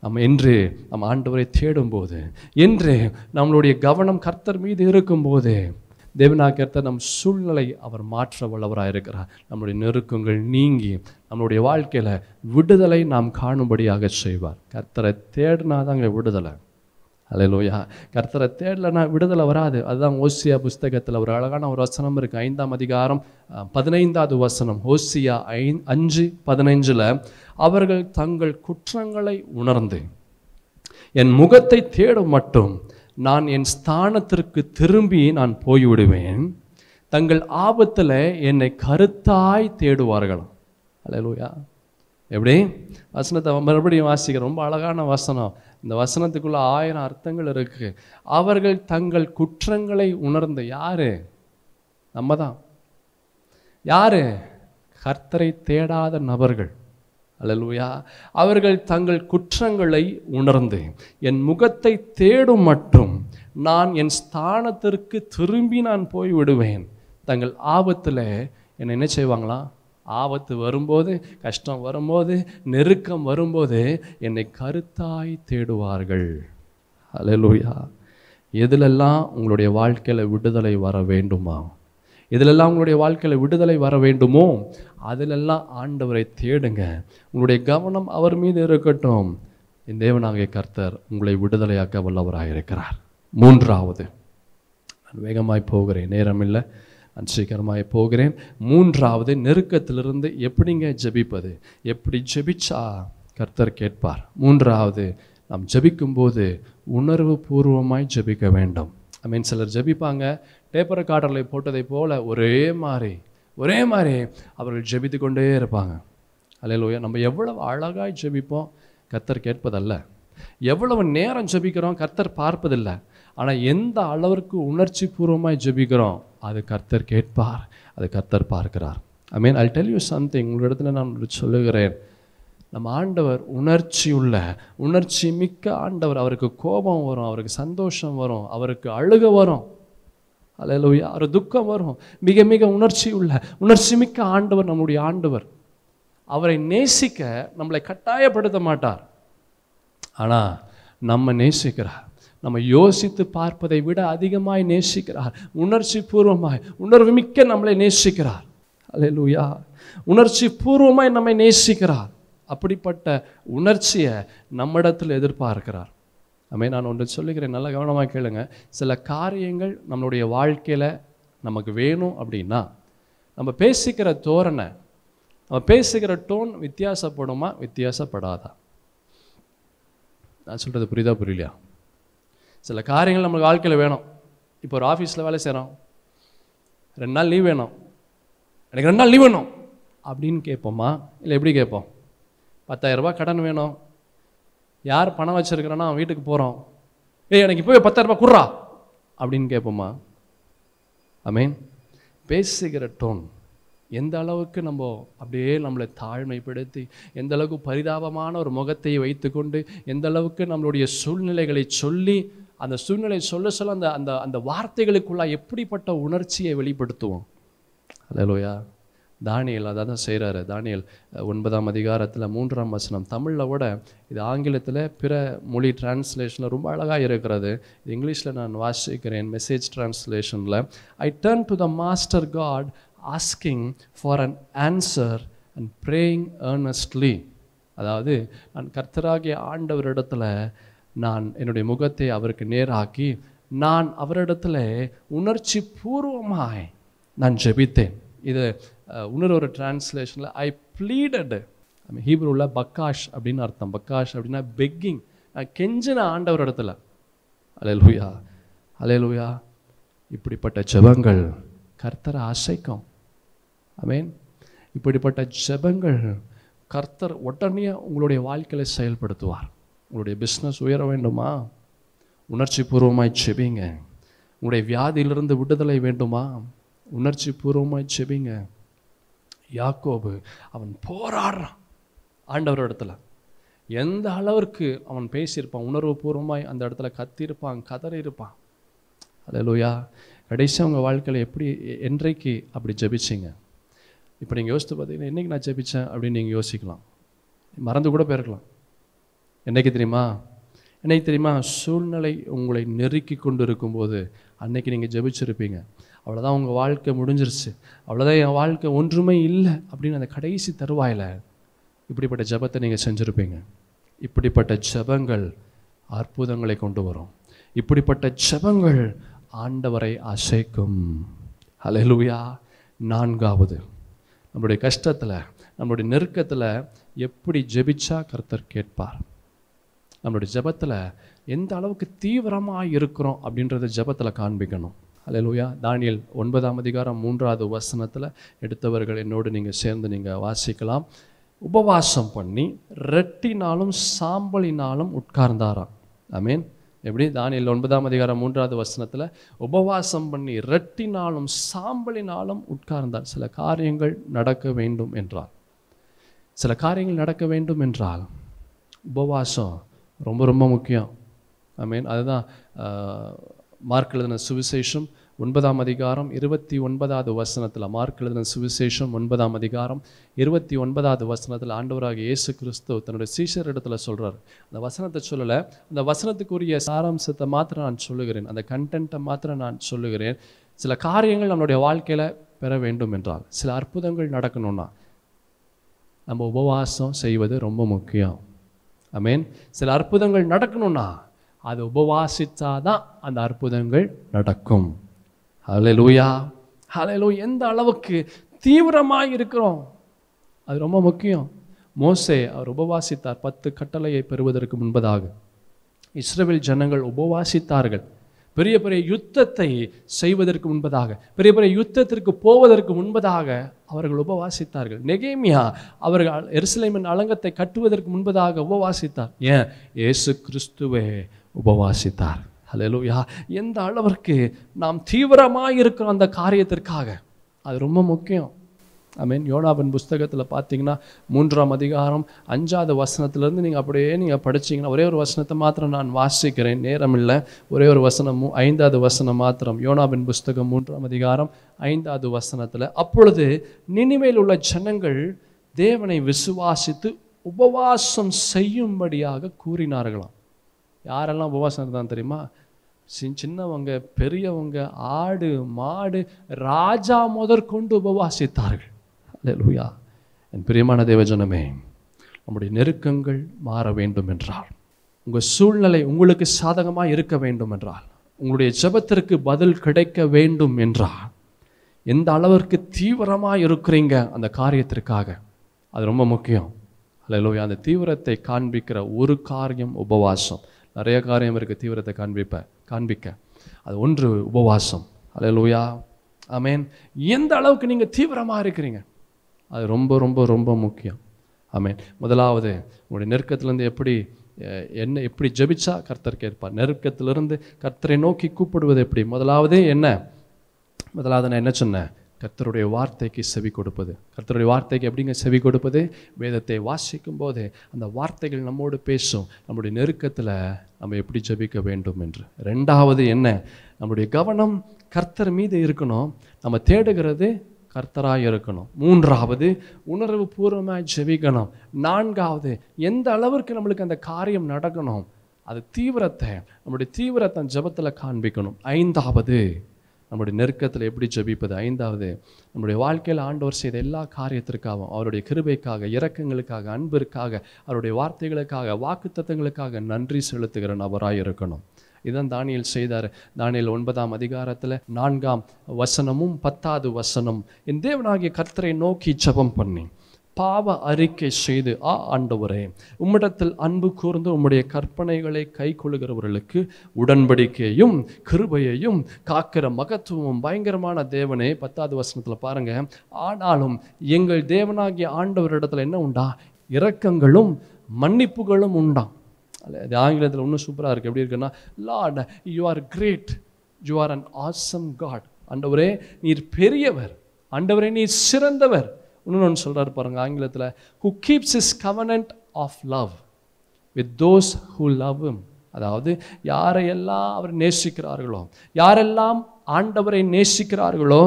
நம்ம என்று நம் ஆண்டவரை தேடும்போது என்று நம்மளுடைய கவனம் கர்த்தர் மீது இருக்கும்போது கர்த்தர் நம் சூழ்நிலை அவர் மாற்ற வல்லவராக இருக்கிறார் நம்முடைய நெருக்கங்கள் நீங்கி நம்மளுடைய வாழ்க்கையில் விடுதலை நாம் காணும்படியாக செய்வார் கர்த்தரை தேடினாதாங்க விடுதலை அலையலோயா கர்த்தரை தேடலன்னா விடுதலை வராது அதுதான் ஓசியா புஸ்தகத்தில் ஒரு அழகான ஒரு வசனம் இருக்குது ஐந்தாம் அதிகாரம் பதினைந்தாவது வசனம் ஓசியா ஐ அஞ்சு பதினைஞ்சில் அவர்கள் தங்கள் குற்றங்களை உணர்ந்து என் முகத்தை தேடும் மட்டும் நான் என் ஸ்தானத்திற்கு திரும்பி நான் போய்விடுவேன் தங்கள் ஆபத்தில் என்னை கருத்தாய் தேடுவார்களாம் அலையலோயா எப்படி வசனத்தை மறுபடியும் வாசிக்கிறேன் ரொம்ப அழகான வசனம் இந்த வசனத்துக்குள்ள ஆயிரம் அர்த்தங்கள் இருக்கு அவர்கள் தங்கள் குற்றங்களை உணர்ந்த யாரு நம்ம தான் யாரு கர்த்தரை தேடாத நபர்கள் அலலுயா அவர்கள் தங்கள் குற்றங்களை உணர்ந்து என் முகத்தை தேடும் மற்றும் நான் என் ஸ்தானத்திற்கு திரும்பி நான் போய் விடுவேன் தங்கள் ஆபத்தில் என்னை என்ன செய்வாங்களா ஆபத்து வரும்போது கஷ்டம் வரும்போது நெருக்கம் வரும்போது என்னை கருத்தாய் தேடுவார்கள் அலலூயா எதிலெல்லாம் உங்களுடைய வாழ்க்கையில் விடுதலை வர வேண்டுமா இதிலெல்லாம் உங்களுடைய வாழ்க்கையில் விடுதலை வர வேண்டுமோ அதிலெல்லாம் ஆண்டவரை தேடுங்க உங்களுடைய கவனம் அவர் மீது இருக்கட்டும் என் தேவநாகை கர்த்தர் உங்களை விடுதலையாக்க வல்லவராக இருக்கிறார் மூன்றாவது நான் வேகமாய் போகிறேன் நேரமில்லை நான் சீக்கிரமாக போகிறேன் மூன்றாவது நெருக்கத்திலிருந்து எப்படிங்க ஜபிப்பது எப்படி ஜபிச்சா கர்த்தர் கேட்பார் மூன்றாவது நாம் ஜபிக்கும்போது உணர்வு பூர்வமாய் ஜபிக்க வேண்டும் ஐ மீன் சிலர் ஜபிப்பாங்க டேப்பர் காட்டர்களை போட்டதை போல் ஒரே மாதிரி ஒரே மாதிரி அவர்கள் ஜபித்து கொண்டே இருப்பாங்க அலையிலோயா நம்ம எவ்வளவு அழகாய் ஜபிப்போம் கர்த்தர் கேட்பதல்ல எவ்வளவு நேரம் ஜபிக்கிறோம் கர்த்தர் பார்ப்பதில்லை ஆனால் எந்த அளவிற்கு உணர்ச்சி பூர்வமாய் ஜபிக்கிறோம் அது கர்த்தர் கேட்பார் அது கர்த்தர் பார்க்கிறார் I mean I tell you something உங்களிடத்துல நான் சொல்லுகிறேன் நம்ம ஆண்டவர் உணர்ச்சி உள்ள உணர்ச்சி மிக்க ஆண்டவர் அவருக்கு கோபம் வரும் அவருக்கு சந்தோஷம் வரும் அவருக்கு அழுக வரும் அல்ல ஒரு துக்கம் வரும் மிக மிக உணர்ச்சி உள்ள உணர்ச்சி மிக்க ஆண்டவர் நம்முடைய ஆண்டவர் அவரை நேசிக்க நம்மளை கட்டாயப்படுத்த மாட்டார் ஆனால் நம்ம நேசிக்கிறார் நம்ம யோசித்து பார்ப்பதை விட அதிகமாய் நேசிக்கிறார் உணர்ச்சி பூர்வமாய் உணர்வு மிக்க நம்மளை நேசிக்கிறார் அலே லூயா உணர்ச்சி பூர்வமாய் நம்மை நேசிக்கிறார் அப்படிப்பட்ட உணர்ச்சியை நம்மிடத்தில் எதிர்பார்க்கிறார் அமே நான் ஒன்று சொல்லுகிறேன் நல்லா கவனமாக கேளுங்க சில காரியங்கள் நம்மளுடைய வாழ்க்கையில் நமக்கு வேணும் அப்படின்னா நம்ம பேசிக்கிற தோரணை நம்ம பேசுகிற டோன் வித்தியாசப்படுமா வித்தியாசப்படாதா நான் சொல்கிறது புரியுதா புரியலையா சில காரியங்கள் நம்மளுக்கு வாழ்க்கையில் வேணும் இப்போ ஒரு ஆஃபீஸில் வேலை செய்கிறோம் ரெண்டு நாள் லீவ் வேணும் எனக்கு ரெண்டு நாள் லீவ் வேணும் அப்படின்னு கேட்போம்மா இல்லை எப்படி கேட்போம் பத்தாயிரரூபா கடன் வேணும் யார் பணம் வச்சுருக்கிறோன்னா அவன் வீட்டுக்கு போகிறோம் ஏய் எனக்கு இப்போவே பத்தாயிரரூபா குர்றா அப்படின்னு கேட்போம்மா ஐ மீன் பேசுகிற டோன் எந்த அளவுக்கு நம்ம அப்படியே நம்மளை தாழ்மைப்படுத்தி எந்த அளவுக்கு பரிதாபமான ஒரு முகத்தை வைத்துக்கொண்டு எந்த அளவுக்கு நம்மளுடைய சூழ்நிலைகளை சொல்லி அந்த சூழ்நிலை சொல்ல சொல்ல அந்த அந்த அந்த வார்த்தைகளுக்குள்ளே எப்படிப்பட்ட உணர்ச்சியை வெளிப்படுத்துவோம் லோயா தானியல் அதை தான் செய்கிறாரு தானியல் ஒன்பதாம் அதிகாரத்தில் மூன்றாம் வசனம் தமிழில் விட இது ஆங்கிலத்தில் பிற மொழி டிரான்ஸ்லேஷனில் ரொம்ப அழகாக இருக்கிறது இங்கிலீஷில் நான் வாசிக்கிறேன் மெசேஜ் டிரான்ஸ்லேஷனில் I turn to the master God asking for an answer and praying earnestly அதாவது நான் கர்த்தராகிய ஆண்டவரிடத்தில் நான் என்னுடைய முகத்தை அவருக்கு நேராக்கி நான் அவரிடத்துல உணர்ச்சி பூர்வமாய் நான் ஜெபித்தேன் இது இன்னொரு ஒரு டிரான்ஸ்லேஷனில் ஐ ப்ளீடடு உள்ள பக்காஷ் அப்படின்னு அர்த்தம் பக்காஷ் அப்படின்னா பெக்கிங் நான் கெஞ்சின ஆண்டவர் இடத்துல அலையலுயா அலையலுயா இப்படிப்பட்ட ஜபங்கள் கர்த்தர் அசைக்கும் மீன் இப்படிப்பட்ட ஜபங்கள் கர்த்தர் உடனே உங்களுடைய வாழ்க்கையில் செயல்படுத்துவார் உங்களுடைய பிஸ்னஸ் உயர வேண்டுமா உணர்ச்சி பூர்வமாய் செபிங்க உங்களுடைய வியாதியிலிருந்து விடுதலை வேண்டுமா உணர்ச்சி பூர்வமாய் செபிங்க யாக்கோபு அவன் போராடுறான் ஆண்டவர் இடத்துல எந்த அளவிற்கு அவன் பேசியிருப்பான் உணர்வு பூர்வமாய் அந்த இடத்துல கத்திருப்பான் கதறி இருப்பான் லோயா கடைசி அவங்க வாழ்க்கையில் எப்படி என்றைக்கு அப்படி ஜபிச்சிங்க இப்போ நீங்கள் யோசித்து பார்த்தீங்கன்னா என்றைக்கு நான் ஜபித்தேன் அப்படின்னு நீங்கள் யோசிக்கலாம் மறந்து கூட போயிருக்கலாம் என்றைக்கு தெரியுமா என்னைக்கு தெரியுமா சூழ்நிலை உங்களை நெருக்கி கொண்டு இருக்கும்போது அன்னைக்கு நீங்கள் ஜெபிச்சிருப்பீங்க அவ்வளோதான் உங்கள் வாழ்க்கை முடிஞ்சிருச்சு அவ்வளோதான் என் வாழ்க்கை ஒன்றுமே இல்லை அப்படின்னு அந்த கடைசி தருவாயில் இப்படிப்பட்ட ஜபத்தை நீங்கள் செஞ்சுருப்பீங்க இப்படிப்பட்ட ஜபங்கள் அற்புதங்களை கொண்டு வரும் இப்படிப்பட்ட ஜபங்கள் ஆண்டவரை அசைக்கும் அலையலுயா நான்காவது நம்மளுடைய கஷ்டத்தில் நம்மளுடைய நெருக்கத்தில் எப்படி ஜெபிச்சா கர்த்தர் கேட்பார் நம்மளுடைய ஜபத்தில் எந்த அளவுக்கு தீவிரமாக இருக்கிறோம் அப்படின்றத ஜபத்தில் காண்பிக்கணும் லூயா தானியல் ஒன்பதாம் அதிகாரம் மூன்றாவது வசனத்தில் எடுத்தவர்கள் என்னோடு நீங்கள் சேர்ந்து நீங்கள் வாசிக்கலாம் உபவாசம் பண்ணி ரெட்டினாலும் சாம்பலினாலும் உட்கார்ந்தாராம் ஐ மீன் எப்படி தானியல் ஒன்பதாம் அதிகாரம் மூன்றாவது வசனத்தில் உபவாசம் பண்ணி ரெட்டினாலும் சாம்பலினாலும் உட்கார்ந்தார் சில காரியங்கள் நடக்க வேண்டும் என்றார் சில காரியங்கள் நடக்க வேண்டும் என்றால் உபவாசம் ரொம்ப ரொம்ப முக்கியம் ஐ மீன் அதுதான் மார்க் எழுதின சுவிசேஷம் ஒன்பதாம் அதிகாரம் இருபத்தி ஒன்பதாவது வசனத்தில் மார்க் எழுதின சுவிசேஷம் ஒன்பதாம் அதிகாரம் இருபத்தி ஒன்பதாவது வசனத்தில் ஆண்டவராக இயேசு கிறிஸ்து தன்னுடைய சீஷர் இடத்துல சொல்கிறார் அந்த வசனத்தை சொல்லலை அந்த வசனத்துக்குரிய சாராம்சத்தை மாத்திரம் நான் சொல்லுகிறேன் அந்த கண்டென்ட்டை மாத்திரம் நான் சொல்லுகிறேன் சில காரியங்கள் நம்மளுடைய வாழ்க்கையில் பெற வேண்டும் என்றால் சில அற்புதங்கள் நடக்கணும்னா நம்ம உபவாசம் செய்வது ரொம்ப முக்கியம் மீன் சில அற்புதங்கள் நடக்கணும்னா அது உபவாசித்தா தான் அந்த அற்புதங்கள் நடக்கும் அலையலூயா லூ எந்த அளவுக்கு தீவிரமாக இருக்கிறோம் அது ரொம்ப முக்கியம் மோசே அவர் உபவாசித்தார் பத்து கட்டளையை பெறுவதற்கு முன்பதாக இஸ்ரேல் ஜனங்கள் உபவாசித்தார்கள் பெரிய பெரிய யுத்தத்தை செய்வதற்கு முன்பதாக பெரிய பெரிய யுத்தத்திற்கு போவதற்கு முன்பதாக அவர்கள் உபவாசித்தார்கள் நெகேமியா அவர்கள் எருசலேமின் அலங்கத்தை கட்டுவதற்கு முன்பதாக உபவாசித்தார் ஏன் ஏசு கிறிஸ்துவே உபவாசித்தார் ஹலோயா எந்த அளவிற்கு நாம் தீவிரமாக இருக்கிறோம் அந்த காரியத்திற்காக அது ரொம்ப முக்கியம் ஐ மீன் யோனாவின் புஸ்தகத்தில் பார்த்தீங்கன்னா மூன்றாம் அதிகாரம் அஞ்சாவது வசனத்துலேருந்து நீங்கள் அப்படியே நீங்கள் படிச்சிங்கன்னா ஒரே ஒரு வசனத்தை மாத்திரம் நான் வாசிக்கிறேன் நேரம் இல்லை ஒரே ஒரு வசனம் ஐந்தாவது வசனம் மாத்திரம் யோனாவின் புஸ்தகம் மூன்றாம் அதிகாரம் ஐந்தாவது வசனத்தில் அப்பொழுது நினைவில் உள்ள ஜனங்கள் தேவனை விசுவாசித்து உபவாசம் செய்யும்படியாக கூறினார்களாம் யாரெல்லாம் உபவாசம் தான் தெரியுமா சின்னவங்க பெரியவங்க ஆடு மாடு ராஜா முதற்கொண்டு உபவாசித்தார்கள் லூயா என் பிரியமான தேவஜனமே நம்முடைய நெருக்கங்கள் மாற வேண்டும் என்றால் உங்கள் சூழ்நிலை உங்களுக்கு சாதகமாக இருக்க வேண்டும் என்றால் உங்களுடைய ஜபத்திற்கு பதில் கிடைக்க வேண்டும் என்றால் எந்த அளவிற்கு தீவிரமாக இருக்கிறீங்க அந்த காரியத்திற்காக அது ரொம்ப முக்கியம் அல்லையா அந்த தீவிரத்தை காண்பிக்கிற ஒரு காரியம் உபவாசம் நிறைய காரியம் இருக்குது தீவிரத்தை காண்பிப்ப காண்பிக்க அது ஒன்று உபவாசம் அல்லையா மீன் எந்த அளவுக்கு நீங்கள் தீவிரமாக இருக்கிறீங்க அது ரொம்ப ரொம்ப ரொம்ப முக்கியம் ஆமீன் முதலாவது உங்களுடைய நெருக்கத்துலேருந்து எப்படி என்ன எப்படி ஜபிச்சா கர்த்தர் கேட்பார் நெருக்கத்திலிருந்து கர்த்தரை நோக்கி கூப்பிடுவது எப்படி முதலாவது என்ன முதலாவது நான் என்ன சொன்னேன் கர்த்தருடைய வார்த்தைக்கு செவி கொடுப்பது கர்த்தருடைய வார்த்தைக்கு எப்படிங்க செவி கொடுப்பது வேதத்தை வாசிக்கும் போது அந்த வார்த்தைகள் நம்மோடு பேசும் நம்முடைய நெருக்கத்தில் நம்ம எப்படி ஜபிக்க வேண்டும் என்று ரெண்டாவது என்ன நம்முடைய கவனம் கர்த்தர் மீது இருக்கணும் நம்ம தேடுகிறது கர்த்தராக இருக்கணும் மூன்றாவது உணர்வு பூர்வமாக ஜெபிக்கணும் நான்காவது எந்த அளவிற்கு நம்மளுக்கு அந்த காரியம் நடக்கணும் அது தீவிரத்தை நம்முடைய தீவிரத்தை ஜபத்தில் காண்பிக்கணும் ஐந்தாவது நம்முடைய நெருக்கத்தில் எப்படி ஜபிப்பது ஐந்தாவது நம்முடைய வாழ்க்கையில் ஆண்டவர் செய்த எல்லா காரியத்திற்காகவும் அவருடைய கிருபைக்காக இறக்கங்களுக்காக அன்பிற்காக அவருடைய வார்த்தைகளுக்காக வாக்குத்தத்தங்களுக்காக நன்றி செலுத்துகிற நபராக இருக்கணும் இதுதான் தானியல் செய்தார் தானியல் ஒன்பதாம் அதிகாரத்தில் நான்காம் வசனமும் பத்தாவது வசனம் என் தேவனாகிய கர்த்தரை நோக்கி ஜபம் பண்ணேன் பாவ அறிக்கை செய்து ஆ ஆண்டவரே உம்மிடத்தில் அன்பு கூர்ந்து உம்முடைய கற்பனைகளை கை கொள்கிறவர்களுக்கு உடன்படிக்கையும் கிருபையையும் காக்கிற மகத்துவமும் பயங்கரமான தேவனே பத்தாவது வசனத்தில் பாருங்க ஆனாலும் எங்கள் தேவனாகிய ஆண்டவரிடத்தில் என்ன உண்டா இரக்கங்களும் மன்னிப்புகளும் உண்டான் அது ஆங்கிலத்தில் இன்னும் சூப்பராக இருக்குது எப்படி இருக்குன்னா Lord you are great you are an awesome God அண்டவரே நீர் பெரியவர் அண்டவரே நீர் சிறந்தவர் இன்னொன்று ஒன்று சொல்கிறார் பாருங்கள் ஆங்கிலத்தில் who keeps is covenant of love with those who love அதாவது யாரையெல்லாம் அவர் நேசிக்கிறார்களோ யாரெல்லாம் ஆண்டவரை நேசிக்கிறார்களோ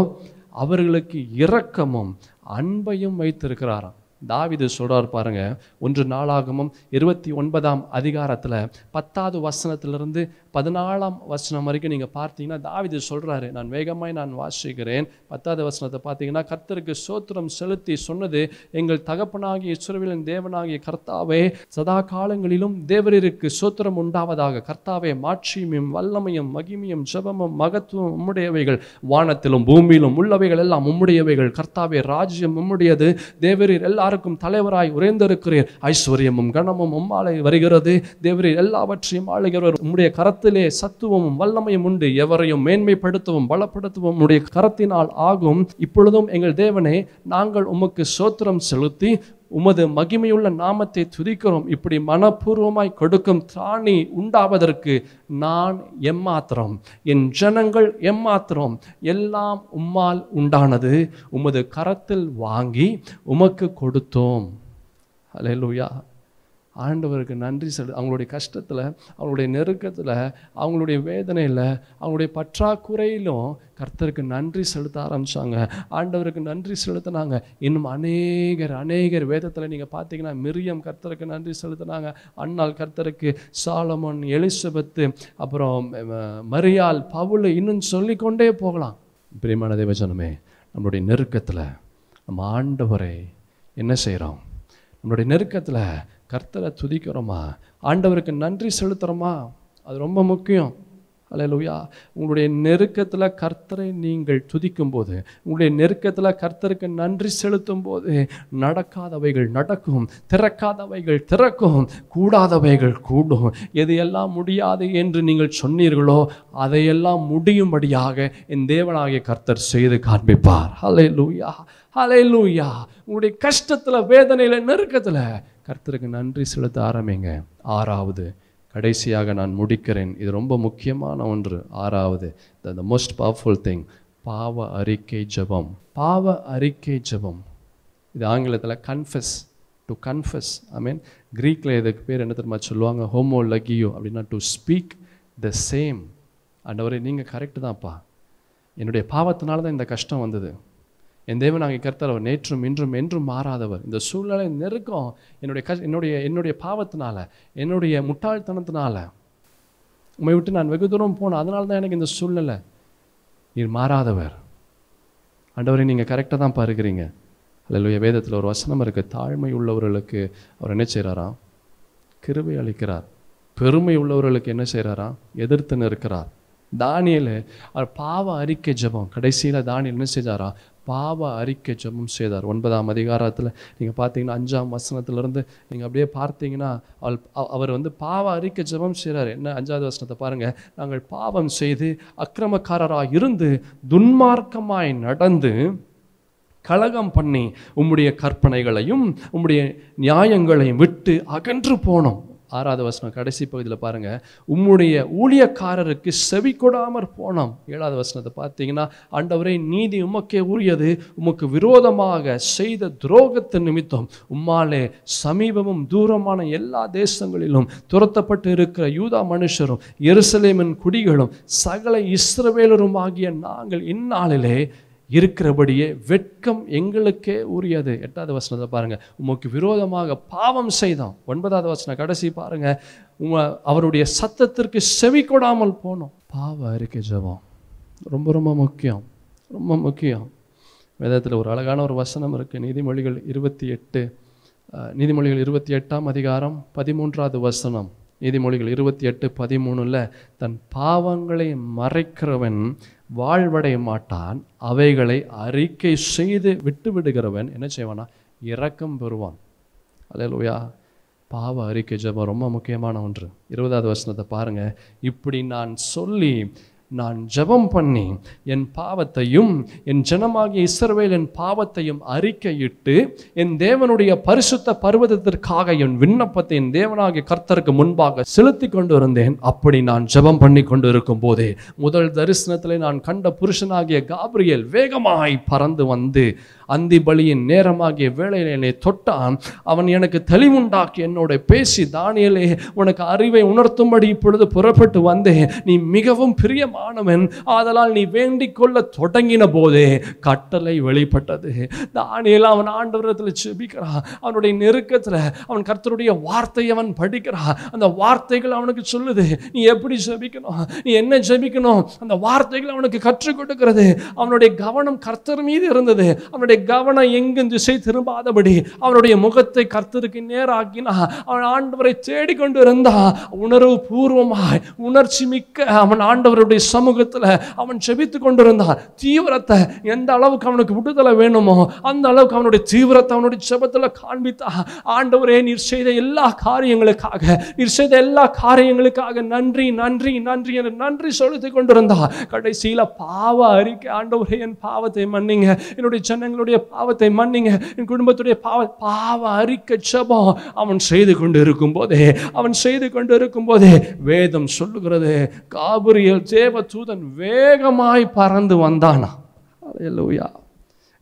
அவர்களுக்கு இரக்கமும் அன்பையும் வைத்திருக்கிறாராம் தாவிது சொல்கிறார் பாருங்க ஒன்று நாளாகமும் இருபத்தி ஒன்பதாம் அதிகாரத்தில் பத்தாவது வசனத்திலிருந்து பதினாலாம் வசனம் வரைக்கும் நீங்கள் பார்த்தீங்கன்னா தாவிதை சொல்கிறாரு நான் வேகமாய் நான் வாசிக்கிறேன் பத்தாவது வசனத்தை பார்த்தீங்கன்னா கர்த்தருக்கு சோத்திரம் செலுத்தி சொன்னது எங்கள் தகப்பனாகிய சுரவிலின் தேவனாகிய கர்த்தாவே சதா காலங்களிலும் தேவரிற்கு சோத்திரம் உண்டாவதாக கர்த்தாவே மாட்சியமும் வல்லமையும் மகிமையும் ஜபமும் மகத்துவம் உம்முடையவைகள் வானத்திலும் பூமியிலும் உள்ளவைகள் எல்லாம் உம்முடையவைகள் கர்த்தாவே ராஜ்யம் உம்முடையது தேவரீர் எல்லாருக்கும் தலைவராய் உறைந்திருக்கிறீர் ஐஸ்வர்யமும் கனமும் உம்மாலை வருகிறது தேவரீர் எல்லாவற்றையும் ஆளுகிறவர் உம்முடைய கரத்து கரத்திலே சத்துவமும் வல்லமையும் உண்டு எவரையும் மேன்மைப்படுத்தவும் பலப்படுத்தவும் உடைய கரத்தினால் ஆகும் இப்பொழுதும் எங்கள் தேவனே நாங்கள் உமக்கு சோத்திரம் செலுத்தி உமது மகிமையுள்ள நாமத்தை துதிக்கிறோம் இப்படி மனப்பூர்வமாய் கொடுக்கும் திராணி உண்டாவதற்கு நான் எம்மாத்திரம் என் ஜனங்கள் எம்மாத்திரம் எல்லாம் உம்மால் உண்டானது உமது கரத்தில் வாங்கி உமக்கு கொடுத்தோம் அலையலூயா ஆண்டவருக்கு நன்றி செலு அவங்களுடைய கஷ்டத்தில் அவங்களுடைய நெருக்கத்தில் அவங்களுடைய வேதனையில் அவங்களுடைய பற்றாக்குறையிலும் கர்த்தருக்கு நன்றி செலுத்த ஆரம்பித்தாங்க ஆண்டவருக்கு நன்றி செலுத்தினாங்க இன்னும் அநேகர் அநேகர் வேதத்தில் நீங்கள் பார்த்தீங்கன்னா மிரியம் கர்த்தருக்கு நன்றி செலுத்தினாங்க அண்ணால் கர்த்தருக்கு சாலமன் எலிசபெத்து அப்புறம் மரியால் பவுல் இன்னும் சொல்லிக்கொண்டே போகலாம் பிரியமான தேவஜனமே நம்மளுடைய நெருக்கத்தில் நம்ம ஆண்டவரை என்ன செய்கிறோம் நம்மளுடைய நெருக்கத்தில் கர்த்தரை துதிக்கிறோமா ஆண்டவருக்கு நன்றி செலுத்துகிறோமா அது ரொம்ப முக்கியம் அலையலூயா உங்களுடைய நெருக்கத்தில் கர்த்தரை நீங்கள் துதிக்கும் போது உங்களுடைய நெருக்கத்தில் கர்த்தருக்கு நன்றி செலுத்தும் போது நடக்காதவைகள் நடக்கும் திறக்காதவைகள் திறக்கும் கூடாதவைகள் கூடும் எது எல்லாம் முடியாது என்று நீங்கள் சொன்னீர்களோ அதையெல்லாம் முடியும்படியாக என் தேவனாகிய கர்த்தர் செய்து காண்பிப்பார் அலை லூயா அலை லூயா உங்களுடைய கஷ்டத்தில் வேதனையில் நெருக்கத்தில் கர்த்தருக்கு நன்றி செலுத்த ஆரம்பிங்க ஆறாவது கடைசியாக நான் முடிக்கிறேன் இது ரொம்ப முக்கியமான ஒன்று ஆறாவது த மோஸ்ட் பவர்ஃபுல் திங் பாவ அறிக்கை ஜபம் பாவ அறிக்கை ஜபம் இது ஆங்கிலத்தில் confess to confess I mean க்ரீக்கில் இதுக்கு பேர் என்ன தெரியுமா சொல்லுவாங்க ஹோமோ லக்கியோ அப்படின்னா to speak the same and அவரே நீங்கள் கரெக்டு தான்ப்பா என்னுடைய பாவத்தினால தான் இந்த கஷ்டம் வந்தது என் தேவன் நாங்கள் கர்த்தரவர் நேற்றும் இன்றும் என்றும் மாறாதவர் இந்த சூழ்நிலை நெருக்கம் என்னுடைய க என்னுடைய என்னுடைய பாவத்தினால என்னுடைய முட்டாள்தனத்தினால உண்மை விட்டு நான் வெகு தூரம் போனேன் அதனால தான் எனக்கு இந்த சூழ்நிலை நீர் மாறாதவர் அண்டவரை நீங்கள் கரெக்டாக தான் பாருக்கிறீங்க அல்லைய வேதத்தில் ஒரு வசனம் இருக்குது தாழ்மை உள்ளவர்களுக்கு அவர் என்ன செய்கிறாராம் கிருவை அளிக்கிறார் பெருமை உள்ளவர்களுக்கு என்ன செய்கிறாராம் எதிர்த்து நிற்கிறார் தானியல் அவர் பாவ அறிக்கை ஜபம் கடைசியில் தானியல் என்ன செய்தாரா பாவ அறிக்கை ஜபம் செய்தார் ஒன்பதாம் அதிகாரத்தில் நீங்கள் பார்த்தீங்கன்னா அஞ்சாம் வசனத்துலேருந்து நீங்கள் அப்படியே பார்த்தீங்கன்னா அவள் அவர் வந்து பாவ அறிக்கை ஜபம் செய்கிறார் என்ன அஞ்சாவது வசனத்தை பாருங்கள் நாங்கள் பாவம் செய்து அக்கிரமக்காரராக இருந்து துன்மார்க்கமாய் நடந்து கலகம் பண்ணி உம்முடைய கற்பனைகளையும் உம்முடைய நியாயங்களையும் விட்டு அகன்று போனோம் ஆறாவது வசனம் கடைசி பகுதியில் பாருங்கள் உம்முடைய ஊழியக்காரருக்கு செவி கொடாமற் போனோம் ஏழாவது வசனத்தை பார்த்தீங்கன்னா ஆண்டவரே நீதி உமக்கே உரியது உமக்கு விரோதமாக செய்த துரோகத்தை நிமித்தம் உம்மாலே சமீபமும் தூரமான எல்லா தேசங்களிலும் துரத்தப்பட்டு இருக்கிற யூதா மனுஷரும் எருசலேமின் குடிகளும் சகல இஸ்ரவேலரும் ஆகிய நாங்கள் இந்நாளிலே இருக்கிறபடியே வெட்கம் எங்களுக்கே உரியது எட்டாவது வசனத்தை பாருங்கள் உமக்கு விரோதமாக பாவம் செய்தோம் ஒன்பதாவது வசனம் கடைசி பாருங்கள் உங்க அவருடைய சத்தத்திற்கு செவி கொடாமல் போனோம் பாவம் அறிக்கை ஜபம் ரொம்ப ரொம்ப முக்கியம் ரொம்ப முக்கியம் வேதத்தில் ஒரு அழகான ஒரு வசனம் இருக்குது நீதிமொழிகள் இருபத்தி எட்டு நீதிமொழிகள் இருபத்தி எட்டாம் அதிகாரம் பதிமூன்றாவது வசனம் நீதிமொழிகள் இருபத்தி எட்டு பதிமூணில் தன் பாவங்களை மறைக்கிறவன் வாழ்வடைய மாட்டான் அவைகளை அறிக்கை செய்து விட்டு விடுகிறவன் என்ன செய்வானா இரக்கம் பெறுவான் லோயா பாவ அறிக்கை ஜபம் ரொம்ப முக்கியமான ஒன்று இருபதாவது வசனத்தை பாருங்கள் இப்படி நான் சொல்லி நான் ஜெபம் பண்ணி என் பாவத்தையும் என் ஜனமாகிய இஸ்ரவேல் என் பாவத்தையும் அறிக்கையிட்டு என் தேவனுடைய பரிசுத்த பருவதத்திற்காக என் விண்ணப்பத்தை என் தேவனாகிய கர்த்தருக்கு முன்பாக செலுத்தி கொண்டு இருந்தேன் அப்படி நான் ஜெபம் பண்ணி கொண்டு இருக்கும் போதே முதல் தரிசனத்தில் நான் கண்ட புருஷனாகிய காபிரியல் வேகமாய் பறந்து வந்து அந்தி பலியின் நேரமாகிய வேலையில் என்னை தொட்டான் அவன் எனக்கு தெளிவுண்டாக்கி என்னோட பேசி தானியலே உனக்கு அறிவை உணர்த்தும்படி இப்பொழுது புறப்பட்டு வந்தேன் நீ மிகவும் பிரியமாக பிரியமானவன் ஆதலால் நீ வேண்டிக் கொள்ள தொடங்கின போதே கட்டளை வெளிப்பட்டது தானியெல்லாம் அவன் ஆண்டவரத்தில் செபிக்கிறான் அவனுடைய நெருக்கத்தில் அவன் கர்த்தருடைய வார்த்தையை அவன் படிக்கிறான் அந்த வார்த்தைகள் அவனுக்கு சொல்லுது நீ எப்படி செபிக்கணும் நீ என்ன செபிக்கணும் அந்த வார்த்தைகள் அவனுக்கு கற்றுக் கொடுக்கிறது அவனுடைய கவனம் கர்த்தர் மீது இருந்தது அவனுடைய கவனம் எங்கும் திசை திரும்பாதபடி அவனுடைய முகத்தை கர்த்தருக்கு நேராக்கினா அவன் ஆண்டவரை தேடிக்கொண்டு இருந்தான் உணர்வு பூர்வமாய் உணர்ச்சி மிக்க அவன் ஆண்டவருடைய சமூகத்தில் அவன் செபித்து கொண்டிருந்தான் தீவிரத்தை எந்த அளவுக்கு அவனுக்கு விடுதலை வேணுமோ அந்த அளவுக்கு அவனுடைய தீவிரத்தை அவனுடைய செபத்தில் காண்பித்தா ஆண்டவரே நீர் செய்த எல்லா காரியங்களுக்காக நீர் செய்த எல்லா காரியங்களுக்காக நன்றி நன்றி நன்றி என்று நன்றி செலுத்தி கொண்டிருந்தா கடைசியில் பாவ அறிக்கை ஆண்டவரே என் பாவத்தை மன்னிங்க என்னுடைய ஜனங்களுடைய பாவத்தை மன்னிங்க என் குடும்பத்துடைய பாவ பாவ அறிக்கை செபம் அவன் செய்து கொண்டு இருக்கும் போதே அவன் செய்து கொண்டு இருக்கும் போதே வேதம் சொல்லுகிறது காபுரியல் தேவ தூதன் வேகமாய் பறந்து வந்தானா லூயா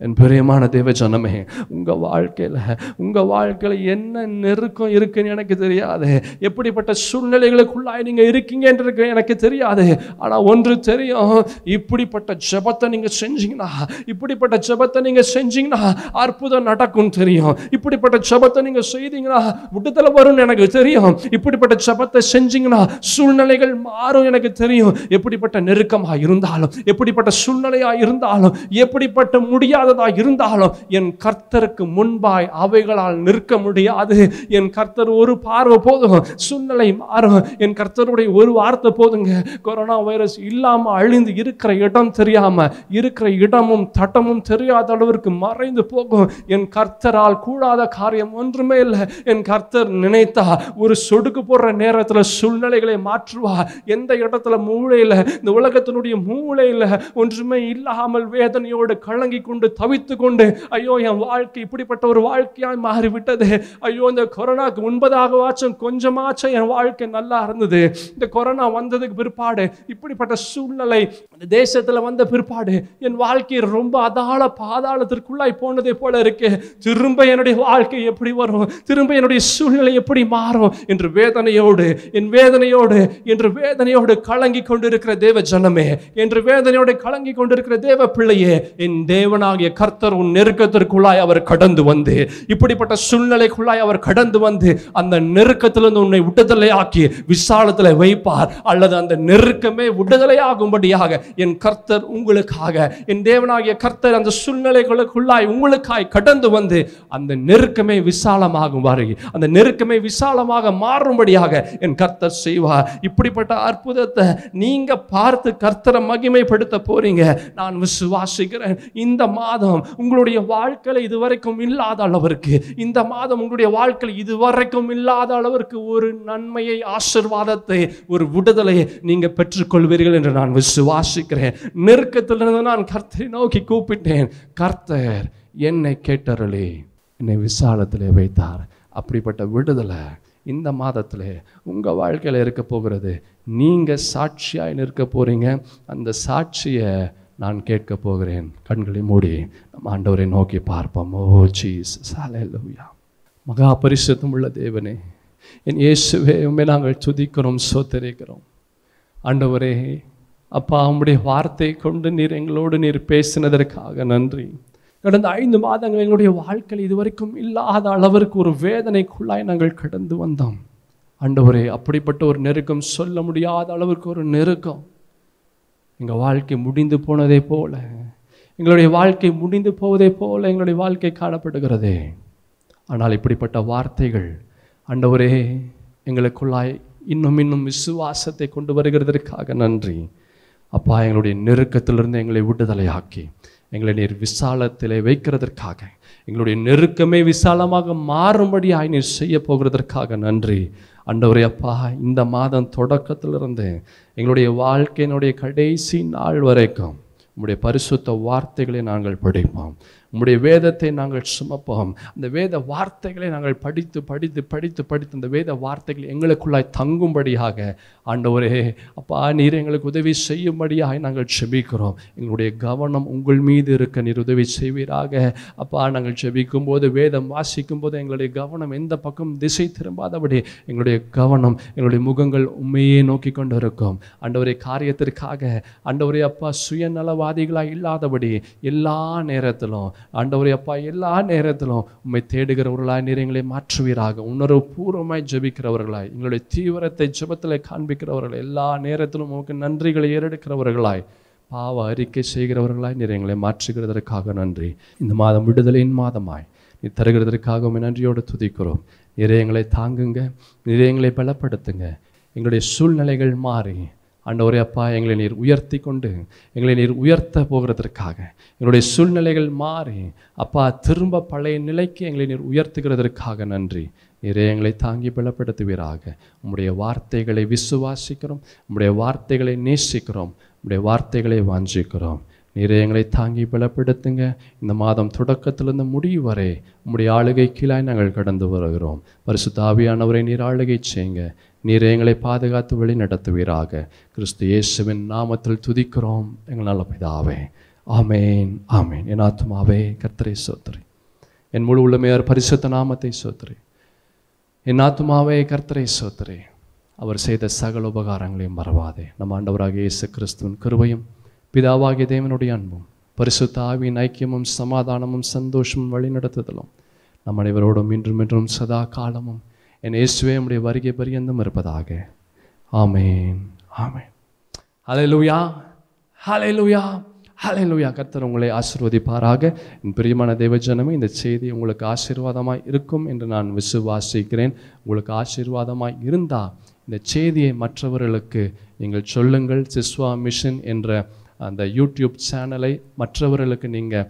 என் பிரியமான தேவ ஜனமே உங்கள் வாழ்க்கையில் உங்கள் வாழ்க்கையில் என்ன நெருக்கம் இருக்குன்னு எனக்கு தெரியாது எப்படிப்பட்ட சூழ்நிலைகளுக்குள்ளாய் நீங்கள் இருக்கீங்கன்றது எனக்கு தெரியாது ஆனால் ஒன்று தெரியும் இப்படிப்பட்ட ஜபத்தை நீங்கள் செஞ்சீங்கன்னா இப்படிப்பட்ட ஜபத்தை நீங்கள் செஞ்சீங்கன்னா அற்புதம் நடக்கும் தெரியும் இப்படிப்பட்ட ஜபத்தை நீங்கள் செய்தீங்கன்னா விடுதலை வரும்னு எனக்கு தெரியும் இப்படிப்பட்ட ஜபத்தை செஞ்சீங்கன்னா சூழ்நிலைகள் மாறும் எனக்கு தெரியும் எப்படிப்பட்ட நெருக்கமாக இருந்தாலும் எப்படிப்பட்ட சூழ்நிலையாக இருந்தாலும் எப்படிப்பட்ட முடியாத முடியாததாக இருந்தாலும் என் கர்த்தருக்கு முன்பாய் அவைகளால் நிற்க முடியாது என் கர்த்தர் ஒரு பார்வை போதும் சூழ்நிலை மாறும் என் கர்த்தருடைய ஒரு வார்த்தை போதுங்க கொரோனா வைரஸ் இல்லாமல் அழிந்து இருக்கிற இடம் தெரியாமல் இருக்கிற இடமும் தட்டமும் தெரியாத அளவிற்கு மறைந்து போகும் என் கர்த்தரால் கூடாத காரியம் ஒன்றுமே இல்லை என் கர்த்தர் நினைத்தா ஒரு சொடுக்கு போடுற நேரத்தில் சூழ்நிலைகளை மாற்றுவா எந்த இடத்துல மூளையில் இந்த உலகத்தினுடைய மூளையில் ஒன்றுமே இல்லாமல் வேதனையோடு கலங்கி கொண்டு தவித்து கொண்டு ஐயோ என் வாழ்க்கை இப்படிப்பட்ட ஒரு வாழ்க்கையாய் மாறிவிட்டது ஐயோ இந்த கொரோனாக்கு முன்பதாகவாச்சும் கொஞ்சமாச்சும் என் வாழ்க்கை நல்லா இருந்தது இந்த கொரோனா வந்ததுக்கு பிற்பாடு இப்படிப்பட்ட சூழ்நிலை இந்த தேசத்தில் வந்த பிற்பாடு என் வாழ்க்கை ரொம்ப அதாள பாதாளத்திற்குள்ளாய் போனதை போல இருக்கு திரும்ப என்னுடைய வாழ்க்கை எப்படி வரும் திரும்ப என்னுடைய சூழ்நிலை எப்படி மாறும் என்று வேதனையோடு என் வேதனையோடு என்று வேதனையோடு கலங்கி கொண்டிருக்கிற தேவ ஜனமே என்று வேதனையோடு கலங்கி கொண்டிருக்கிற தேவ பிள்ளையே என் தேவனாகிய தேவனாகிய கர்த்தர் உன் நெருக்கத்திற்குள்ளாய் அவர் கடந்து வந்து இப்படிப்பட்ட சூழ்நிலைக்குள்ளாய் அவர் கடந்து வந்து அந்த நெருக்கத்திலிருந்து உன்னை விடுதலை ஆக்கி விசாலத்தில் வைப்பார் அல்லது அந்த நெருக்கமே விடுதலை ஆகும்படியாக என் கர்த்தர் உங்களுக்காக என் தேவனாகிய கர்த்தர் அந்த சூழ்நிலைகளுக்குள்ளாய் உங்களுக்காய் கடந்து வந்து அந்த நெருக்கமே விசாலமாகும் வரை அந்த நெருக்கமே விசாலமாக மாறும்படியாக என் கர்த்தர் செய்வார் இப்படிப்பட்ட அற்புதத்தை நீங்க பார்த்து கர்த்தரை மகிமைப்படுத்த போறீங்க நான் விசுவாசிக்கிறேன் இந்த மாதம் மாதம் உங்களுடைய வாழ்க்கையில் இதுவரைக்கும் இல்லாத அளவிற்கு இந்த மாதம் உங்களுடைய வாழ்க்கையில் இதுவரைக்கும் இல்லாத அளவிற்கு ஒரு நன்மையை ஆசிர்வாதத்தை ஒரு விடுதலையை நீங்கள் பெற்றுக்கொள்வீர்கள் என்று நான் விசுவாசிக்கிறேன் நெருக்கத்திலிருந்து நான் கர்த்தரை நோக்கி கூப்பிட்டேன் கர்த்தர் என்னை கேட்டருளே என்னை விசாலத்திலே வைத்தார் அப்படிப்பட்ட விடுதலை இந்த மாதத்தில் உங்கள் வாழ்க்கையில் இருக்க போகிறது நீங்கள் சாட்சியாக நிற்க போகிறீங்க அந்த சாட்சியை நான் கேட்க போகிறேன் கண்களை மூடி நம் ஆண்டவரை நோக்கி பார்ப்போம் ஓ சீஸ் சாலையா மகா பரிசுத்தம் உள்ள தேவனே என் இயேசுவே உண்மை நாங்கள் துதிக்கிறோம் சோத்தரிக்கிறோம் ஆண்டவரே அப்பா உங்களுடைய வார்த்தை கொண்டு நீர் எங்களோடு நீர் பேசினதற்காக நன்றி கடந்த ஐந்து மாதங்கள் எங்களுடைய வாழ்க்கையில் இதுவரைக்கும் இல்லாத அளவிற்கு ஒரு வேதனைக்குள்ளாய் நாங்கள் கடந்து வந்தோம் ஆண்டவரே அப்படிப்பட்ட ஒரு நெருக்கம் சொல்ல முடியாத அளவிற்கு ஒரு நெருக்கம் எங்கள் வாழ்க்கை முடிந்து போனதே போல எங்களுடைய வாழ்க்கை முடிந்து போவதே போல எங்களுடைய வாழ்க்கை காணப்படுகிறதே ஆனால் இப்படிப்பட்ட வார்த்தைகள் அண்டவரே எங்களுக்குள்ளாய் இன்னும் இன்னும் விசுவாசத்தை கொண்டு வருகிறதற்காக நன்றி அப்பா எங்களுடைய நெருக்கத்திலிருந்து எங்களை விடுதலையாக்கி எங்களை நீர் விசாலத்திலே வைக்கிறதற்காக எங்களுடைய நெருக்கமே விசாலமாக மாறும்படி ஆய் நீர் செய்ய போகிறதற்காக நன்றி அண்டவரே அப்பா இந்த மாதம் தொடக்கத்திலிருந்து எங்களுடைய வாழ்க்கையினுடைய கடைசி நாள் வரைக்கும் உங்களுடைய பரிசுத்த வார்த்தைகளை நாங்கள் படிப்போம் உங்களுடைய வேதத்தை நாங்கள் சுமப்போம் அந்த வேத வார்த்தைகளை நாங்கள் படித்து படித்து படித்து படித்து அந்த வேத வார்த்தைகள் எங்களுக்குள்ளாய் தங்கும்படியாக ஆண்டவரே அப்பா நீர் எங்களுக்கு உதவி செய்யும்படியாக நாங்கள் செபிக்கிறோம் எங்களுடைய கவனம் உங்கள் மீது இருக்க நீர் உதவி செய்வீராக அப்பா நாங்கள் செபிக்கும் போது வேதம் வாசிக்கும் போது எங்களுடைய கவனம் எந்த பக்கம் திசை திரும்பாதபடி எங்களுடைய கவனம் எங்களுடைய முகங்கள் உண்மையே நோக்கி கொண்டு இருக்கும் அண்டவரே காரியத்திற்காக அண்டவரே அப்பா சுயநலவாதிகளாக இல்லாதபடி எல்லா நேரத்திலும் ஆண்டவர் அப்பா எல்லா நேரத்திலும் உண்மை தேடுகிறவர்களாய் நீர் எங்களை மாற்றுவீராக உணர்வு பூர்வமாய் ஜபிக்கிறவர்களாய் எங்களுடைய தீவிரத்தை ஜபத்தில் காண்பிக்கிறவர்கள் எல்லா நேரத்திலும் உமக்கு நன்றிகளை ஏறெடுக்கிறவர்களாய் பாவ அறிக்கை செய்கிறவர்களாய் நீர் எங்களை மாற்றுகிறதற்காக நன்றி இந்த மாதம் விடுதலையின் மாதமாய் நீ தருகிறதற்காக உண்மை நன்றியோடு துதிக்கிறோம் நிறையங்களை தாங்குங்க நிறையங்களை பலப்படுத்துங்க எங்களுடைய சூழ்நிலைகள் மாறி ஆண்டவரே அப்பா எங்களை நீர் உயர்த்தி கொண்டு எங்களை நீர் உயர்த்த போகிறதற்காக எங்களுடைய சூழ்நிலைகள் மாறி அப்பா திரும்ப பழைய நிலைக்கு எங்களை நீர் உயர்த்துகிறதற்காக நன்றி நீரே எங்களை தாங்கி பலப்படுத்துவீராக உம்முடைய வார்த்தைகளை விசுவாசிக்கிறோம் உம்முடைய வார்த்தைகளை நேசிக்கிறோம் உம்முடைய வார்த்தைகளை வாஞ்சிக்கிறோம் நீரே எங்களை தாங்கி பலப்படுத்துங்க இந்த மாதம் தொடக்கத்திலிருந்து முடிவு வரை உம்முடைய ஆளுகை கீழாய் நாங்கள் கடந்து வருகிறோம் தாவியானவரை நீர் ஆளுகை செய்யுங்க நீர் எங்களை பாதுகாத்து வழி நடத்துவீராக கிறிஸ்து இயேசுவின் நாமத்தில் துதிக்கிறோம் எங்கள் நல்ல பிதாவே ஆமேன் ஆமேன் என் ஆத்மாவே கர்த்தரை சோத்திரி என் முழு உள்ளமையார் பரிசுத்த நாமத்தை சோத்திரி என் ஆத்மாவே கர்த்தரை சோத்திரி அவர் செய்த சகல உபகாரங்களையும் மறவாதே நம் ஆண்டவராக இயேசு கிறிஸ்துவின் கருவையும் பிதாவாகிய தேவனுடைய அன்பும் பரிசுத்த ஆவியின் ஐக்கியமும் சமாதானமும் சந்தோஷமும் வழிநடத்துதலும் நம் அனைவரோடும் இன்றும் இன்றும் சதா காலமும் என் இயேசுவே நம்முடைய வருகை பரியந்தம் இருப்பதாக ஆமேன் ஆமேன் ஹலை லூயா ஹலை லூயா ஹலே லூயா கர்த்தர் உங்களை ஆசிர்வதிப்பாராக என் பிரியமான தேவஜனமே இந்த செய்தி உங்களுக்கு ஆசீர்வாதமாக இருக்கும் என்று நான் விசுவாசிக்கிறேன் உங்களுக்கு ஆசீர்வாதமாக இருந்தால் இந்த செய்தியை மற்றவர்களுக்கு நீங்கள் சொல்லுங்கள் சிஸ்வா மிஷன் என்ற அந்த யூடியூப் சேனலை மற்றவர்களுக்கு நீங்கள்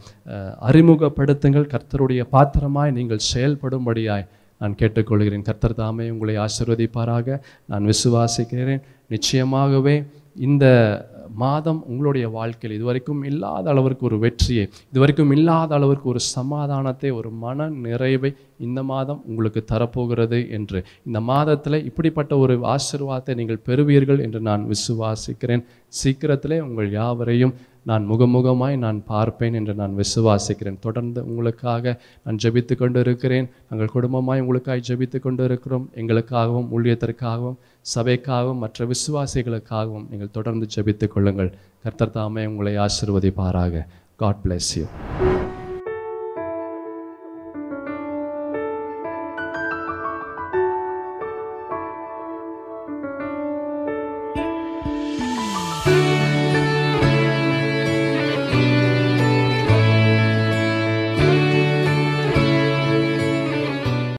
அறிமுகப்படுத்துங்கள் கர்த்தருடைய பாத்திரமாய் நீங்கள் செயல்படும்படியாய் நான் கேட்டுக்கொள்கிறேன் கர்த்தர் தாமே உங்களை ஆசிர்வதிப்பாராக நான் விசுவாசிக்கிறேன் நிச்சயமாகவே இந்த மாதம் உங்களுடைய வாழ்க்கையில் இதுவரைக்கும் இல்லாத அளவிற்கு ஒரு வெற்றியை இதுவரைக்கும் இல்லாத அளவிற்கு ஒரு சமாதானத்தை ஒரு மன நிறைவை இந்த மாதம் உங்களுக்கு தரப்போகிறது என்று இந்த மாதத்தில் இப்படிப்பட்ட ஒரு ஆசிர்வாதத்தை நீங்கள் பெறுவீர்கள் என்று நான் விசுவாசிக்கிறேன் சீக்கிரத்திலே உங்கள் யாவரையும் நான் முகமுகமாய் நான் பார்ப்பேன் என்று நான் விசுவாசிக்கிறேன் தொடர்ந்து உங்களுக்காக நான் ஜபித்து கொண்டு இருக்கிறேன் நாங்கள் குடும்பமாய் உங்களுக்காய் ஜபித்து கொண்டு இருக்கிறோம் எங்களுக்காகவும் ஊழியத்திற்காகவும் சபைக்காகவும் மற்ற விசுவாசிகளுக்காகவும் நீங்கள் தொடர்ந்து ஜெபித்து கொள்ளுங்கள் கர்த்தர் தாமே உங்களை ஆசிர்வதிப்பாராக காட் பிளெஸ் யூ